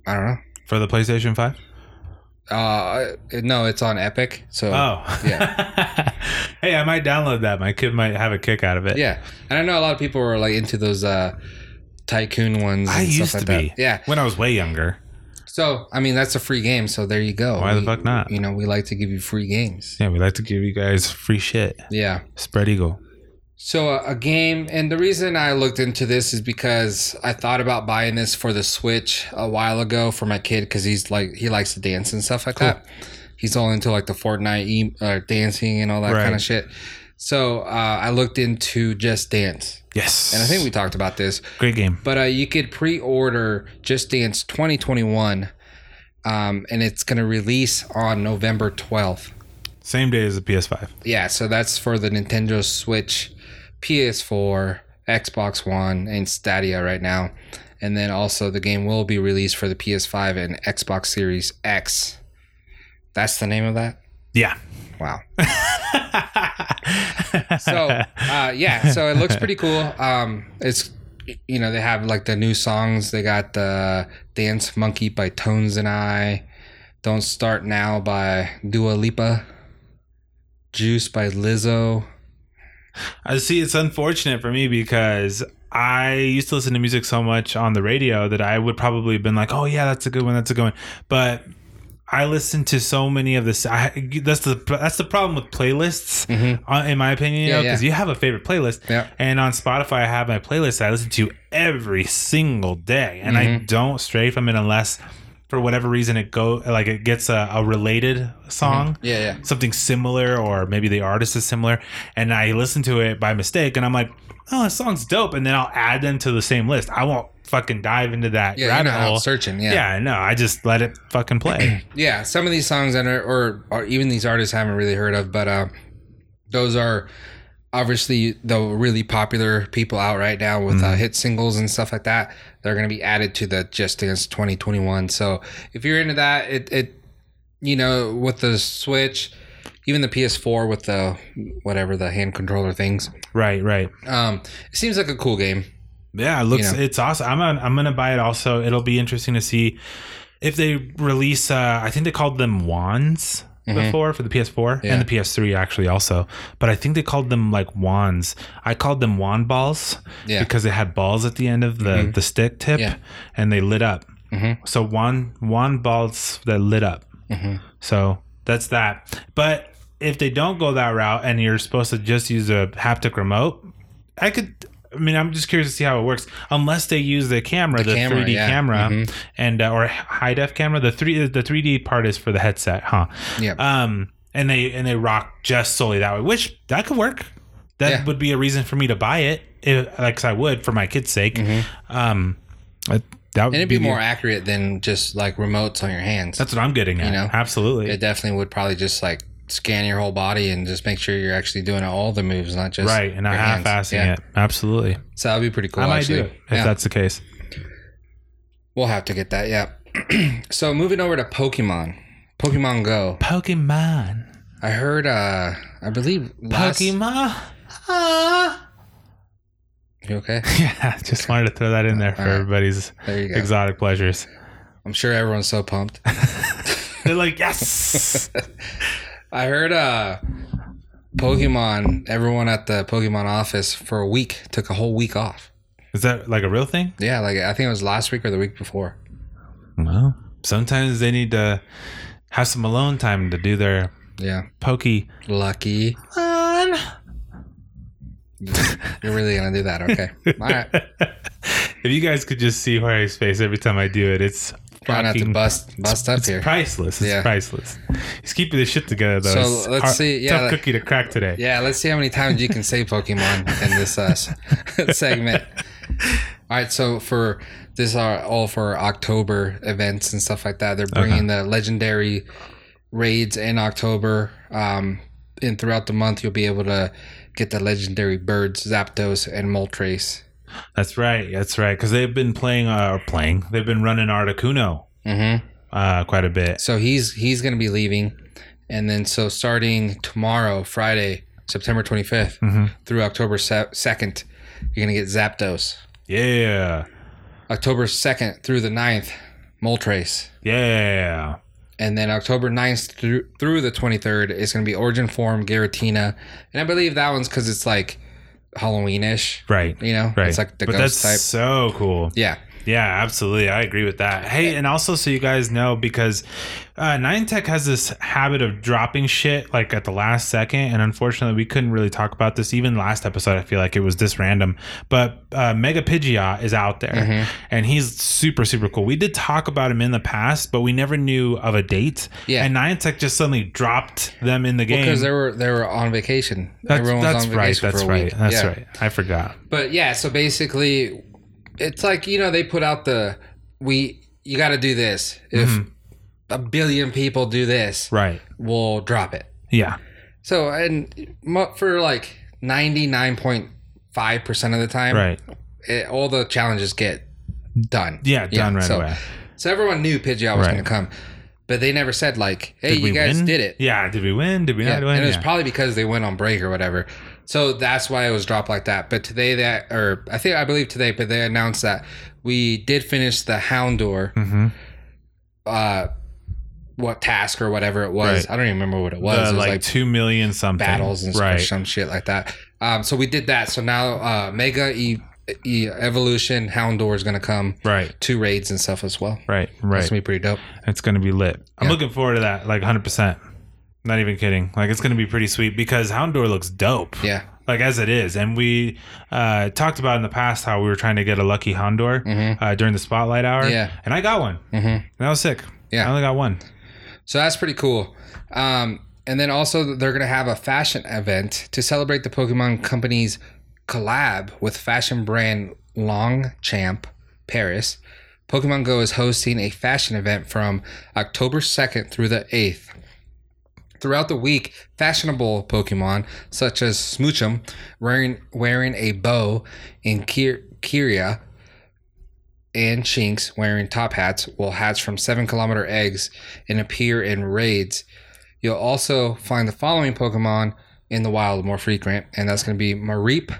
I don't know. For the PlayStation Five. Uh, no, it's on Epic. So, Oh. yeah. [laughs] hey, I might download that. My kid might have a kick out of it. Yeah. And I know a lot of people are like into those uh tycoon ones and I stuff used like to be. that. Yeah. When I was way younger. So, I mean, that's a free game. So, there you go. Why the fuck not? You know, we like to give you free games. Yeah, we like to give you guys free shit. Yeah. Spread eagle. So a, a game, and the reason I looked into this is because I thought about buying this for the Switch a while ago for my kid because he's like he likes to dance and stuff like that. He's all into like the Fortnite e- uh, dancing and all that Right. kind of shit. So uh, I looked into Just Dance, Yes. and I think we talked about this. great game. But uh, you could pre-order Just Dance 2021, um, and it's gonna release on November 12th. Same day as the PS5. Yeah, so that's for the Nintendo Switch, PS4, Xbox One, and Stadia right now. And then also the game will be released for the PS5 and Xbox Series X. That's the name of that? Yeah. Wow. [laughs] So, uh, yeah, so it looks pretty cool. Um, it's, you know, they have like the new songs. They got the Dance Monkey by Tones and I, Don't Start Now by Dua Lipa, Juice by Lizzo. I see. It's unfortunate for me because I used to listen to music so much on the radio that I would probably have been like, "Oh yeah, that's a good one. That's a good one." But I listen to so many of this. I, that's the that's the problem with playlists, uh, in my opinion. Mm-hmm. Yeah, Because yeah. you have a favorite playlist, Yeah. and on Spotify I have my playlist that I listen to every single day, and I Mm-hmm. don't stray from it unless, for whatever reason, it go like it gets a, a related song Yeah, yeah. something similar or maybe the artist is similar and I listen to it by mistake and I'm like, oh, this song's dope. And then I'll add them to the same list. I won't fucking dive into that Yeah, rabbit hole. searching. yeah. Yeah. no, I just let it fucking play. [clears throat] yeah, Some of these songs that are, or, or even these artists I haven't really heard of, but uh, those are obviously the really popular people out right now with uh, hit singles and stuff like that. They're going to be added to the Just Dance 2021. So if you're into that, it, it, you know, with the Switch, even the PS4 with the whatever the hand controller things, right, right. um, it seems like a cool game. Yeah, it looks You know. it's awesome. I'm gonna, I'm gonna buy it also. It'll be interesting to see if they release uh I think they called them wands before for the PS4 Mm-hmm. Yeah. and the PS3 actually also. But I think they called them like wands. I called them wand balls Yeah. Mm-hmm. because they had balls at the end of the the stick tip Yeah. and they lit up. Mhm. So wand wand balls that lit up. Mm-hmm. So that's that. But if they don't go that route and you're supposed to just use a haptic remote, I could. I mean, I'm just curious to see how it works. Unless they use the camera, the, camera, 3D yeah. camera, Mhm. and uh, or high def camera. The three the 3D part is for the headset, huh? Yeah. Um, and they and they rock just solely that way, which that could work. That Yeah. would be a reason for me to buy it, if, like 'cause I would for my kid's sake. Um, uh, that would Mm-hmm. and it'd be the- more accurate than just like remotes on your hands. That's what I'm getting at. You know? absolutely. it definitely would probably just like scan your whole body and just make sure you're actually doing all the moves, not just right, and not half-assing Yeah. it. Absolutely. So that'd be pretty cool. I might actually. do it if Yeah. that's the case. We'll have to get that. Yeah. [clears throat] so moving over to Pokemon, Pokemon Go. Pokemon. I heard. uh I believe last. Pokemon. Ah. You okay? [laughs] Yeah, just wanted to throw that in there for right. everybody's There exotic pleasures. I'm sure everyone's so pumped. [laughs] They're like, yes. [laughs] I heard. uh Pokemon, everyone at the Pokemon office for a week took a whole week off. Is that like a real thing? Yeah, like I think it was last week or the week before. Well, sometimes they need to have some alone time to do their Yeah, pokey. lucky. [laughs] You're really gonna do that? Okay. [laughs] All right. if you guys could just see Jorge's face every time I do it, it's To bust bust up It's here. priceless. It's Yeah. priceless. He's keeping this shit together though. So, It's let's hard- see- yeah, tough like- cookie to crack today. Yeah, let's see how many times you can say Pokemon in this uh, [laughs] segment. All right, so for this are all for October events and stuff like that. They're bringing the legendary raids in October. Um, and throughout the month, you'll be able to get the legendary birds, Zapdos, and Moltres. That's right. That's right. Because they've been playing uh, playing. They've been running Articuno Mm-hmm. uh, quite a bit. So he's he's gonna be leaving, and then so starting tomorrow, Friday, September twenty Mhm. through October second, you're gonna get Zapdos. Yeah. October 2nd through the 9th, Moltres. Yeah. And then October 9th through, through the 23rd is going to be Origin Form, Giratina. And I believe that one's because it's like Halloween-ish, Right. you know? Right. It's like the but ghost that's type. so cool. Yeah. Yeah, absolutely. I agree with that. Hey, and also so you guys know, because uh, Niantic has this habit of dropping shit like at the last second, and unfortunately, we couldn't really talk about this. Even last episode, I feel like it was this random. But uh, Mega Pidgeot is out there, Mm-hmm. and he's super super cool. We did talk about him in the past, but we never knew of a date. Yeah. and Niantic just suddenly dropped them in the game. Because they were they were on vacation. that's Everyone was that's on right. vacation That's a right. week. That's Yeah. right. I forgot. But yeah, so basically, it's like you know they put out the we you got to do this. If Mm-hmm. a billion people do this, Right. we'll drop it. Yeah. So and for like ninety nine point five percent of the time, Right. it, all the challenges get done. Yeah. Done right so, away. So everyone knew Pidgeot was Right. going to come, but they never said like, "Hey, Did you guys win? did it." Yeah. Did we win? Did we Yeah, not win? and it was Yeah. probably because they went on break or whatever. So that's why it was dropped like that. But today that, or I think I believe today, but they announced that we did finish the Houndour, hmm uh, what task or whatever it was. Right. I don't even remember what it was. It was like, like, two million something battles and right. some shit like that. Um, so we did that. So now uh, Mega e- e- Evolution Houndour is going to come. Right, Two raids and stuff as well. right, right. going to be pretty dope. It's gonna be lit. I'm Yeah. looking forward to that. Like 100. percent Not even kidding. Like it's gonna be pretty sweet because Houndour looks dope. Yeah. Like as it is, and we uh, talked about in the past how we were trying to get a lucky Houndour Mm-hmm. uh, during the spotlight hour. Yeah. and I got one. Mm-hmm. That was sick. Yeah. I only got one. So that's pretty cool. Um, and then also they're going to have a fashion event to celebrate the Pokemon Company's collab with fashion brand Longchamp Paris. Pokemon Go is hosting a fashion event from October 2nd through the 8th. Throughout the week, fashionable Pokemon such as Smoochum wearing wearing a bow and Kier- Kirlia and Shinx wearing top hats will hatch from 7 kilometer eggs and appear in raids. You'll also find the following Pokemon in the wild more frequent, and that's going to be Mareep,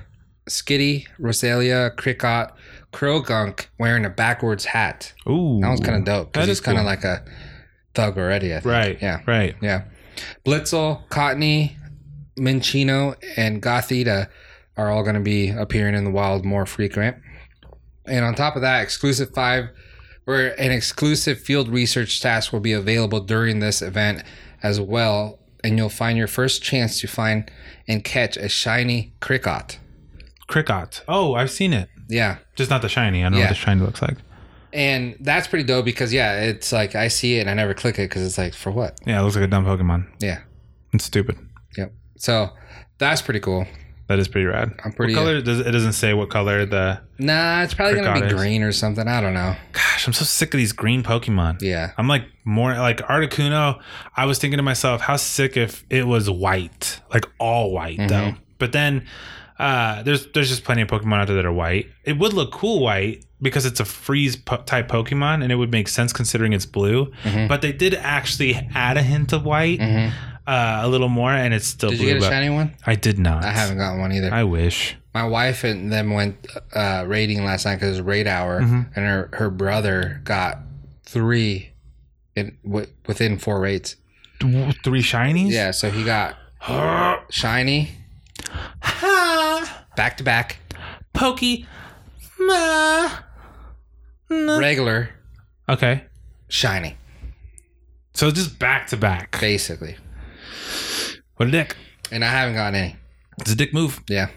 Skitty, Roselia, Kricketot, Croagunk wearing a backwards hat. Ooh, That one's kind of dope That because he's kind of cool. like a thug already. I think. right. Yeah. right. Yeah. Blitzle, Cottonee, Minccino, and Gothita are all going to be appearing in the wild more frequent. And on top of that, exclusive five or an exclusive field research task will be available during this event as well. And you'll find your first chance to find and catch a shiny Kricketot. Kricketot. Oh, I've seen it. Yeah. Just not the shiny. I don't know what the shiny looks like. And that's pretty dope because, yeah, it's like I see it and I never click it because it's like, for what? Yeah, it looks like a dumb Pokemon. Yeah. It's stupid. Yep. So that's pretty cool. That is pretty rad. I'm pretty- What color does it doesn't say what color the Nah, it's probably going to be is. green or something. I don't know. Gosh, I'm so sick of these green Pokemon. Yeah. I'm like more like Articuno. I was thinking to myself, how sick if it was white, like all white Mm-hmm. though. But then uh, there's there's just plenty of Pokemon out there that are white. It would look cool white because it's a freeze po- type Pokemon, and it would make sense considering it's blue. Mm-hmm. But they did actually add a hint of white, uh, a little more, and it's still Did blue. you get a shiny one? I did not. I haven't gotten one either. I wish. My wife and them went uh, raiding last night because it was raid hour, Mm-hmm. and her, her brother got three in w- within four raids. Three shinies. Yeah, so he got [gasps] shiny, Ha! back to back, Pokey. Ma. Na. regular, Okay. shiny, So just back to back. basically. What a dick. And I haven't gotten any. It's a dick move. Yeah.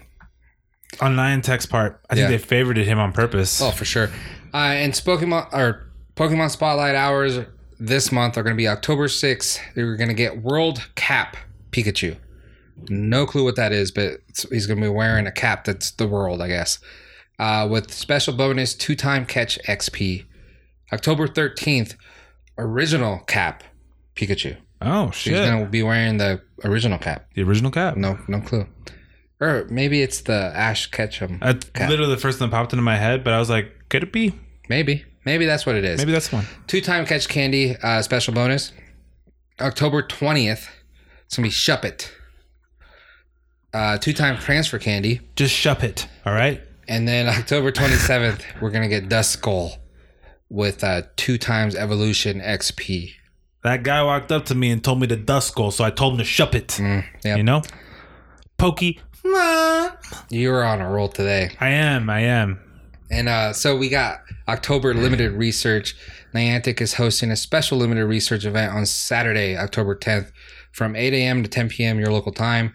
On Niantic's part, I think Yeah. they favorited him on purpose. Oh, for sure. Uh, and Pokemon or Pokemon Spotlight hours this month are going to be October 6th. You're going to get World Cap Pikachu. No clue what that is, but it's- he's going to be wearing a cap that's the world, I guess. Uh, with special bonus two time catch XP. October 13th, original cap Pikachu. Oh shit! going to be wearing the original cap. the original cap. No, no clue. Or maybe it's the Ash Ketchum. That's cap. literally the first thing that popped into my head, but I was like, could it be? Maybe. Maybe that's what it is. Maybe that's one. Two time catch candy uh, special bonus. October 20th, it's going to be Shuppet. Uh, two time transfer candy. Just shup it. All right. And then October 27th, we're going to get Duskull with uh, two times evolution XP. That guy walked up to me and told me to dust skull, so I told him to shup it. Mm, yeah. You know, Pokey. You're on a roll today. I am. I am. And uh, so we got October limited research. Niantic is hosting a special limited research event on Saturday, October 10th, from 8 a.m. to 10 p.m. your local time.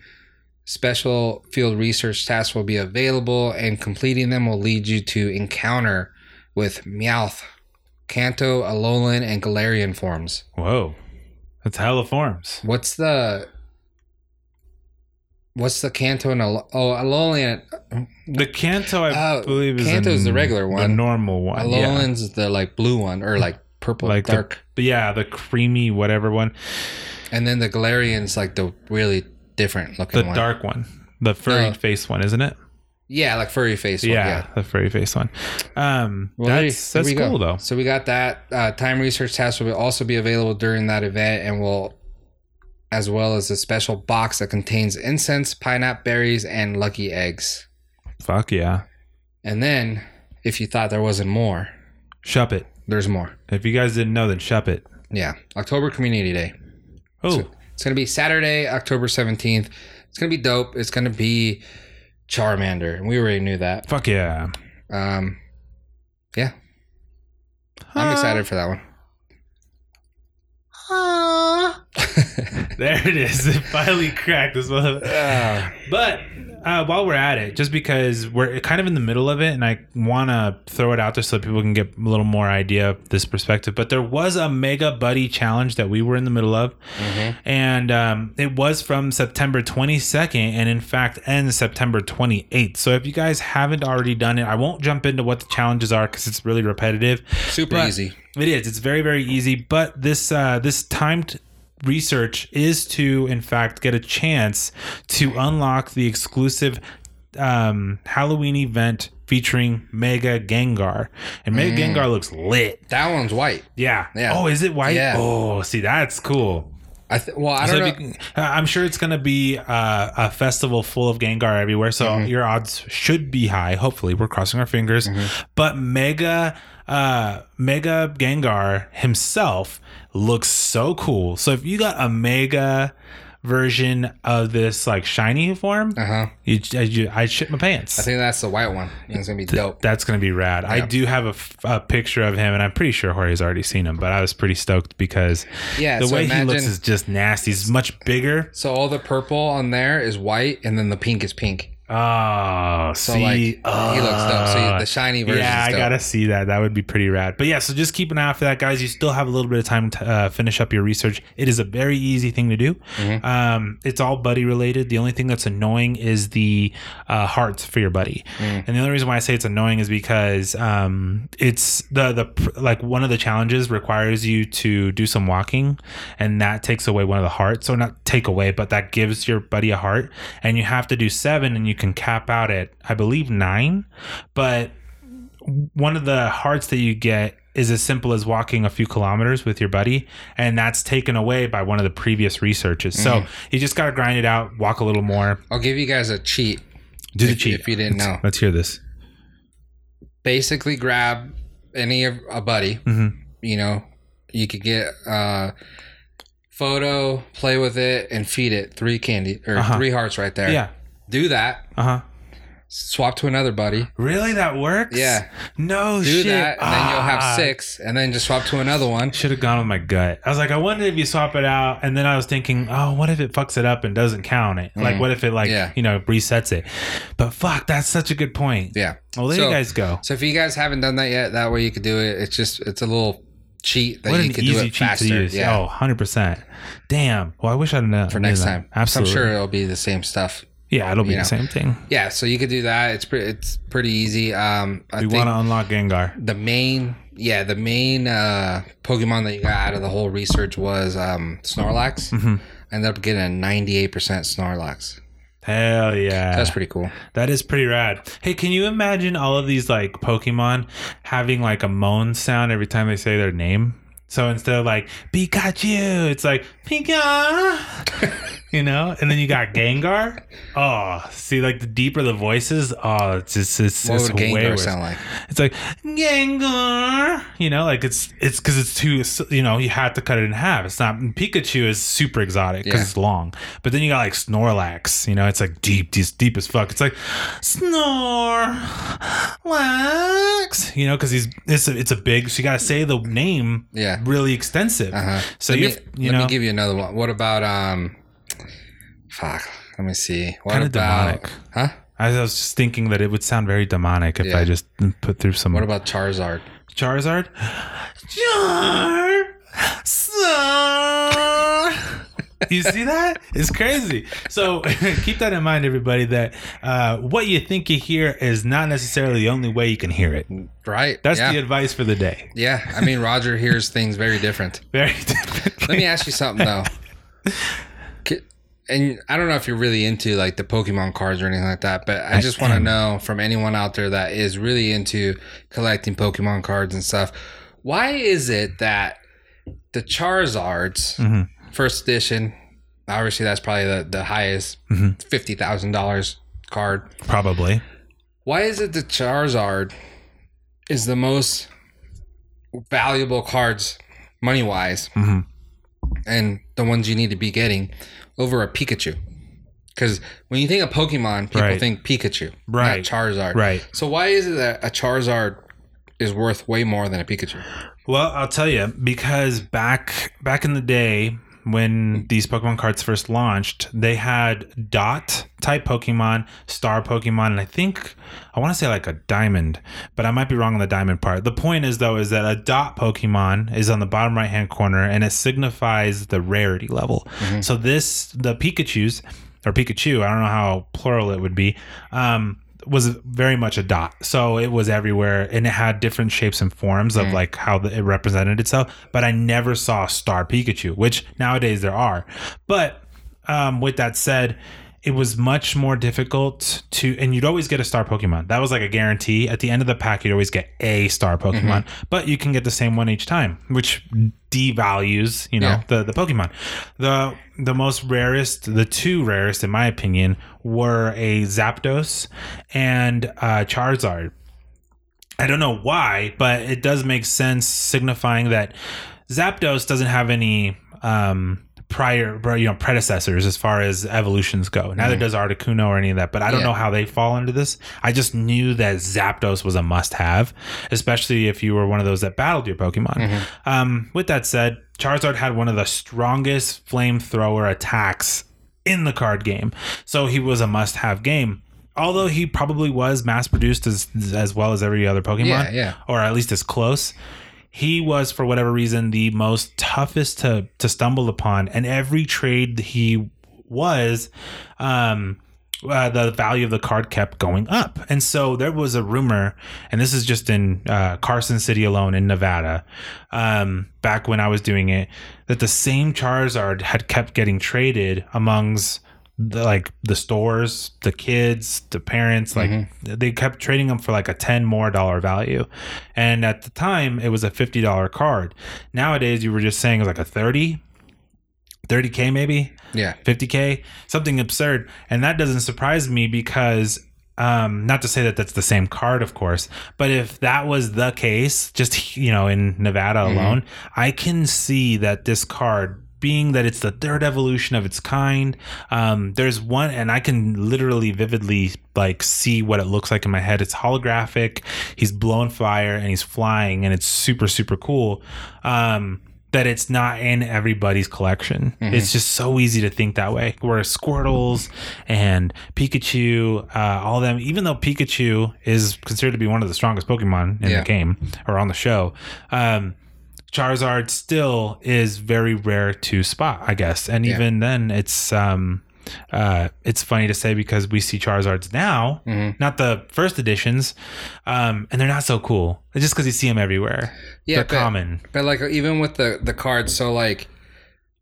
Special field research tasks will be available, and completing them will lead you to encounter with Meowth, Kanto, Alolan, and Galarian forms. Whoa, that's hella forms. What's the What's the Kanto and Alo- oh Alolan? The Kanto, I Oh, believe, is Kanto's the regular one, the normal one. Yeah. Alolan's the like blue one or like purple, Like dark. But yeah, the creamy whatever one, And then the Galarian's like the really different looking the one. dark one, the furry No. face one, isn't it? Yeah, like furry face one. yeah, Yeah. the furry face one. Um, Well, there- that's there that's we go. cool though. So we got that. Uh, time research tasks will also be available during that event and will as well as a special box that contains incense, pineapple berries, and lucky eggs. Fuck yeah, And then, if you thought there wasn't more, shup it. there's more. If you guys didn't know, then shup it. Yeah, October Community Day. Oh, It's gonna be Saturday, October seventeenth. It's gonna be dope. It's gonna be Charmander, and we already knew that. fuck yeah. Um, yeah, I'm excited for that one. [laughs] There it is. It finally cracked as well. But uh, while we're at it, just because we're kind of in the middle of it, and I want to throw it out there so that people can get a little more idea of this perspective. But there was a Mega Buddy challenge that we were in the middle of, and um, it was from September 22nd, and in fact ends September 28th. So if you guys haven't already done it, I won't jump into what the challenges are because it's really repetitive. super easy. It is. It's very very easy. But this uh, this timed research is to in fact get a chance to unlock the exclusive um, Halloween event featuring Mega Gengar. And Mega Gengar looks lit. That one's white. Yeah. Yeah. Oh, is it white? Yeah. Oh, see, that's cool. I th- well, I So don't if know. you uh, I'm sure it's going to be uh, a festival full of Gengar everywhere, so Mm-hmm. your odds should be high. Hopefully, we're crossing our fingers. Mm-hmm. But Mega, uh, Mega Gengar himself looks so cool. So if you got a Mega version of this like shiny form, Uh huh. you, you, I'd shit my pants. I think that's the white one. It's gonna be dope. That's gonna be rad. I do have a, f- a picture of him, and I'm pretty sure Jorge's already seen him. But I was pretty stoked because Yeah. the so way imagine, he looks is just nasty. He's much bigger. so all the purple on there is white, and then the pink is pink. Oh, So see, like he looks dope. So uh, the shiny version. yeah, I gotta see that. That would be pretty rad. But yeah, so just keep an eye out for that, guys. You still have a little bit of time to uh, finish up your research. It is a very easy thing to do. Mm-hmm. Um, it's all buddy related. The only thing that's annoying is the uh, hearts for your buddy. Mm. And the only reason why I say it's annoying is because um, it's the the like one of the challenges requires you to do some walking, and that takes away one of the hearts. So not take away, but that gives your buddy a heart, and you have to do seven, and you can cap out at I believe nine, but one of the hearts that you get is as simple as walking a few kilometers with your buddy and that's taken away by one of the previous researches so you just got to grind it out walk a little more I'll give you guys a cheat. do the if, cheat if you didn't know. let's hear this Basically, grab any of a buddy. Mhm. You know, you could get uh photo, play with it, and feed it three candy or Uh-huh. three hearts right there. Yeah. Do that. Uh huh. Swap to another buddy. Really? That works? Yeah. No Do shit. that, and then you'll Ah. have six, and then just swap to another one. Should have gone with my gut. I was like, I wondered if you swap it out, and then I was thinking, oh, what if it fucks it up and doesn't count it? Like, what if it like Mm. Yeah. you know resets it? But fuck, that's such a good point. Yeah. Well, there So- you guys go. So if you guys haven't done that yet, that way you could do it. It's just it's a little cheat that What you an could do easy it cheat faster. to use. Yeah. Oh, 100%. Damn. Well, I wish I'd known. for next time. Absolutely. I'm sure it'll be the same stuff. Yeah, it'll be you the same thing. Yeah, so you could do that. It's pretty it's pretty easy. Um I We want to unlock Gengar. the main yeah, the main uh Pokemon that you got out of the whole research was um Snorlax. Mm-hmm. I ended up getting a 98% Snorlax. Hell yeah. That's pretty cool. That is pretty rad. Hey, can you imagine all of these like Pokemon having like a moan sound every time they say their name? So instead of like Pikachu, it's like Pika, [laughs] you know. And then you got Gengar. Oh, see, like the deeper the voices, oh, it's just it's, What it's would way Gengar worse. sound like? It's like Gengar, you know, like it's it's because it's too, you know, you have to cut it in half. It's not Pikachu is super exotic because Yeah. it's long, but then you got like Snorlax, you know, it's like deep, deep, deep as fuck. It's like Snorlax, you know, because he's it's a, it's a big, so you got to say the name Yeah. really extensive. Uh-huh. So let you me, you let know, me give you another one. What about um fuck, let me see. What Kinda demonic. Huh? I was just thinking that it would sound very demonic if Yeah. I just put through some. What about Charizard? Charizard? Charizard. you see that? It's crazy. So [laughs] keep that in mind, everybody. That uh, what you think you hear is not necessarily the only way you can hear it. Right. That's yeah. the advice for the day. Yeah. I mean Roger hears things very different. [laughs] Very different. Let me ask you something though. [laughs] And I don't know if you're really into like the Pokemon cards or anything like that, but I just want to know from anyone out there that is really into collecting Pokemon cards and stuff. Why is it that the Charizards Mhm. first edition, obviously that's probably the, the highest Mhm. fifty thousand dollars card. Probably. Why is it the Charizard is the most valuable cards money wise Mhm. and the ones you need to be getting over a Pikachu? Because when you think of Pokemon, people Right. think Pikachu, Right. not Charizard. Right. So why is it that a Charizard is worth way more than a Pikachu? Well, I'll tell you because back back in the day when these Pokemon cards first launched, they had dot type Pokemon, star Pokemon, and I think I want to say like a diamond, but I might be wrong on the diamond part. The point is though is that a dot Pokemon is on the bottom right hand corner and it signifies the rarity level. So this the Pikachu's or Pikachu, I don't know how plural it would be. Um was very much a dot. So it was everywhere and it had different shapes and forms of like how the, it represented itself. But I never saw Star Pikachu, which nowadays there are. But um, with that said, it was much more difficult to, and you'd always get a star Pokemon. That was like a guarantee. At the end of the pack, you'd always get a star Pokemon, but you can get the same one each time, which devalues, you know, Yeah. the the Pokemon. The the most rarest, the two rarest, in my opinion, were a Zapdos and uh, Charizard. I don't know why, but it does make sense, signifying that Zapdos doesn't have any um, prior, you know, predecessors as far as evolutions go. Neither does Articuno or any of that. But I don't Yeah. know how they fall into this. I just knew that Zapdos was a must-have, especially if you were one of those that battled your Pokemon. Um, with that said, Charizard had one of the strongest flamethrower attacks in the card game, so he was a must-have game. Although he probably was mass-produced as as well as every other Pokemon, Yeah, yeah. or at least as close. He was, for whatever reason, the most toughest to to stumble upon, and every trade he was, um, uh, the value of the card kept going up. And so there was a rumor, and this is just in uh, Carson City alone in Nevada, um, back when I was doing it, that the same Charizard had kept getting traded amongst the, like the stores, the kids, the parents, like they kept trading them for like a 10 more dollar value. And at the time, it was a $50 card. Nowadays, you were just saying it was like a 30, 30K maybe. Yeah. 50k something absurd and that doesn't surprise me because um not to say that that's the same card of course but if that was the case just you know in nevada alone i can see that this card being that it's the third evolution of its kind. Um, there's one, and I can literally vividly like see what it looks like in my head. It's holographic. He's blowing fire and he's flying, and it's super super cool. Um, that it's not in everybody's collection. It's just so easy to think that way. Whereas Squirtles and Pikachu, uh, all of them, even though Pikachu is considered to be one of the strongest Pokemon in Yeah. the game or on the show, um, Charizard still is very rare to spot, I guess. And Yeah. even then, it's um, uh, it's funny to say because we see Charizards now, Mm-hmm. not the first editions, um, and they're not so cool. It's just because you see them everywhere. Yeah, they're but- common. But like even with the the cards, so like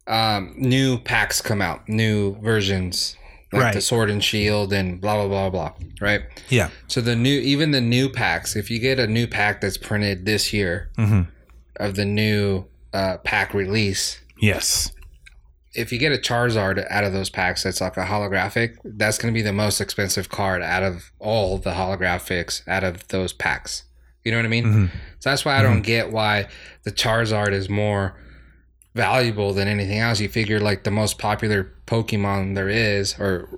um new packs come out, new versions. Like Right. the sword and shield and blah blah blah blah. Right? Yeah. So the new even the new packs, if you get a new pack that's printed this year hmm of the new uh pack release, Yes. if you get a Charizard out of those packs that's like a holographic, that's gonna be the most expensive card out of all the holographics out of those packs. You know what I mean? Mhm. So that's why I don't get why the Charizard is more valuable than anything else. You figure like the most popular Pokemon there is, or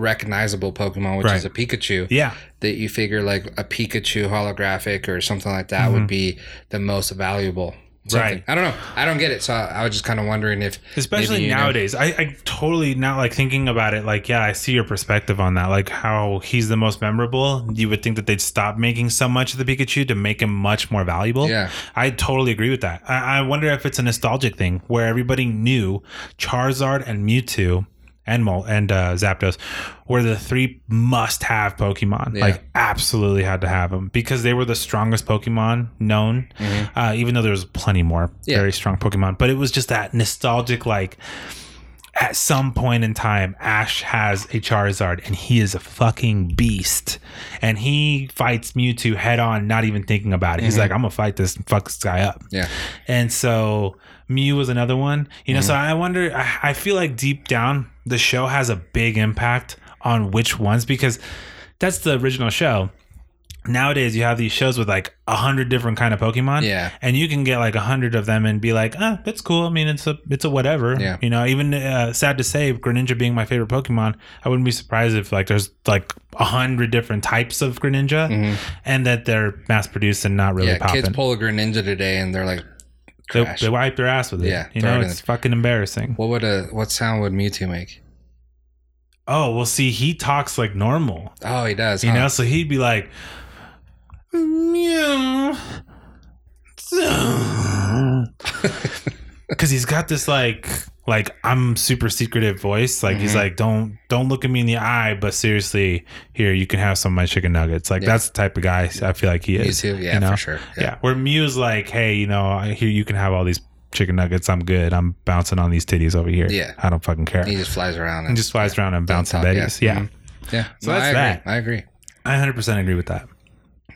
recognizable Pokemon, which is a Pikachu, Yeah. that you figure like a Pikachu holographic or something like that would be the most valuable. something. Mm-hmm. Right. I don't know. I don't get it. So I, I was just kind of wondering if, especially know- nowadays I, I totally now like thinking about it like yeah i see your perspective on that like how he's the most memorable you would think that they'd stop making so much of the pikachu to make him much more valuable Yeah. i totally agree with that i, I wonder if it's a nostalgic thing where everybody knew charizard and mewtwo and Mol and uh, Zapdos were the three must-have Pokemon. Yeah. Like, absolutely had to have them because they were the strongest Pokemon known. Uh, even though there was plenty more Mm-hmm. Yeah. very strong Pokemon, but it was just that nostalgic. Like, at some point in time, Ash has a Charizard and he is a fucking beast, and he fights Mewtwo head on, not even thinking about it. He's Mm-hmm. like, "I'm gonna fight this fuck this guy up." yeah, And so Mew was another one. You know, so I wonder I, I feel like deep down the show has a big impact on which ones because that's the original show. Nowadays you have these shows with like a hundred different kind of Pokemon. Yeah. And you can get like a hundred of them and be like, ah, it's cool. I mean it's a it's a whatever. Yeah. You know, even uh, sad to say, Greninja being my favorite Pokemon, I wouldn't be surprised if like there's like a hundred different types of Greninja and that they're mass produced and not really Mm-hmm. yeah. popping. Kids pull a Greninja today and they're like, They, they wipe their ass with it. Yeah, you know it it's the- fucking embarrassing. what would a what sound would Mewtwo make? Oh well, see, he talks like normal, Oh, he does. you huh? know. So he'd be like, because [laughs] he's got this like like I'm super secretive voice. Like Mm-hmm. he's like, don't don't look at me in the eye, but seriously, here you can have some of my chicken nuggets. Like Yeah. that's the type of guy I feel like he is. Mewtwo, yeah, you know? for sure. Yeah. Where Mew's like, hey, you know, I hear you can have all these chicken nuggets. I'm good. I'm bouncing on these titties over here. Yeah. I don't fucking care. He just flies around and just flies around and bouncing talk, yeah. betties. Yeah. Mhm. Yeah. So No, that's I that. I agree. I 100% agree with that.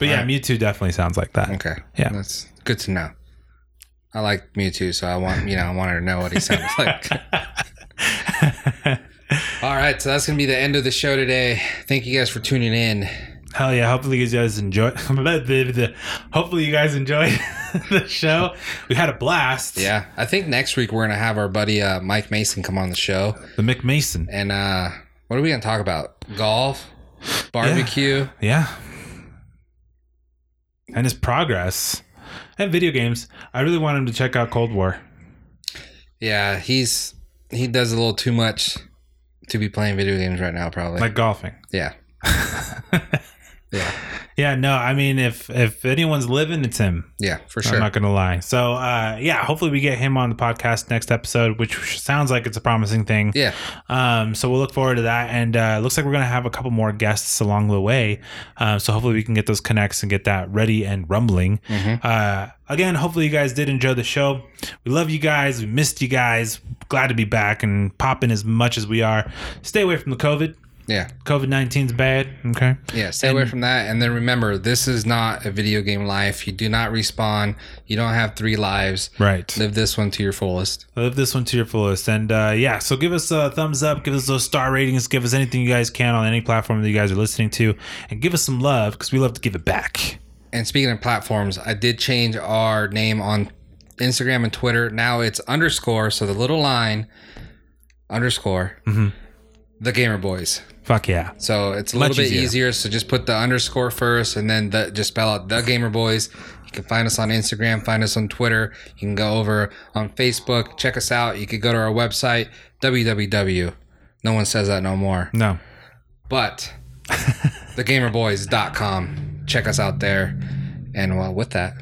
But yeah, Alright. Mewtwo definitely sounds like that. Okay. Yeah. That's good to know. I like Mewtwo, so I want you know I want her to know what he sounds [laughs] like. All right, so that's gonna be the end of the show today. Thank you guys for tuning in. Hell yeah. Hopefully you guys enjoy. [laughs] Hopefully you guys enjoyed [laughs] the show. We had a blast. Yeah, I think next week we're gonna have our buddy uh, Mike Mason come on the show, The McMason. and uh, what are we gonna talk about? Golf, barbecue. Yeah. And his progress. And video games. I really want him to check out Cold War. Yeah, he's he does a little too much to be playing video games right now. Probably. Like golfing. yeah, [laughs] yeah, Yeah, no, I mean if if anyone's living, it's him. yeah, for sure. I'm not gonna lie. So uh yeah, hopefully we get him on the podcast next episode, which sounds like it's a promising thing. yeah, Um, so we'll look forward to that, and uh, looks like we're gonna have a couple more guests along the way. Um, so hopefully we can get those connects and get that ready and rumbling. Uh, again, hopefully you guys did enjoy the show. We love you guys. We missed you guys. Glad to be back and popping as much as we are. Stay away from the COVID. Yeah, COVID 19 is bad. Okay. yeah. Stay away from that, and then remember, this is not a video game life. You do not respawn. You don't have three lives. Right. Live this one to your fullest. Live this one to your fullest. And uh, yeah, so give us a thumbs up, give us those star ratings, give us anything you guys can on any platform that you guys are listening to, and give us some love because we love to give it back. And speaking of platforms, I did change our name on Instagram and Twitter. Now it's underscore, so the little line underscore Mm-hmm. the Gamer Boyz. Fuck yeah. So it's a Much little bit easier. easier. So just put the underscore first, and then the, just spell out the Gamer Boyz. You can find us on Instagram, find us on Twitter. You can go over on Facebook, check us out. You could go to our website www. No one says that no more, No. but [laughs] thegamerboyz.com. Check us out there. And well, with that,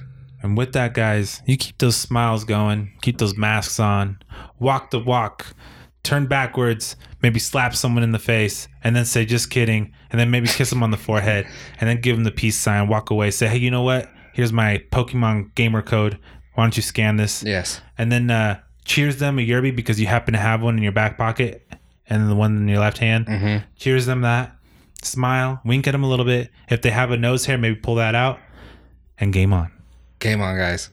And with that, guys, you keep those smiles going, keep those masks on, walk the walk, turn backwards, maybe slap someone in the face, and then say, just kidding, and then maybe kiss them on the forehead, and then give them the peace sign, walk away, say, hey, you know what? Here's my Pokemon gamer code. Why don't you scan this? yes, And then uh, cheers them a yerby because you happen to have one in your back pocket and the one in your left hand. Mhm. Cheers them that. Smile, wink at them a little bit. If they have a nose hair, maybe pull that out, and game on. game on, guys.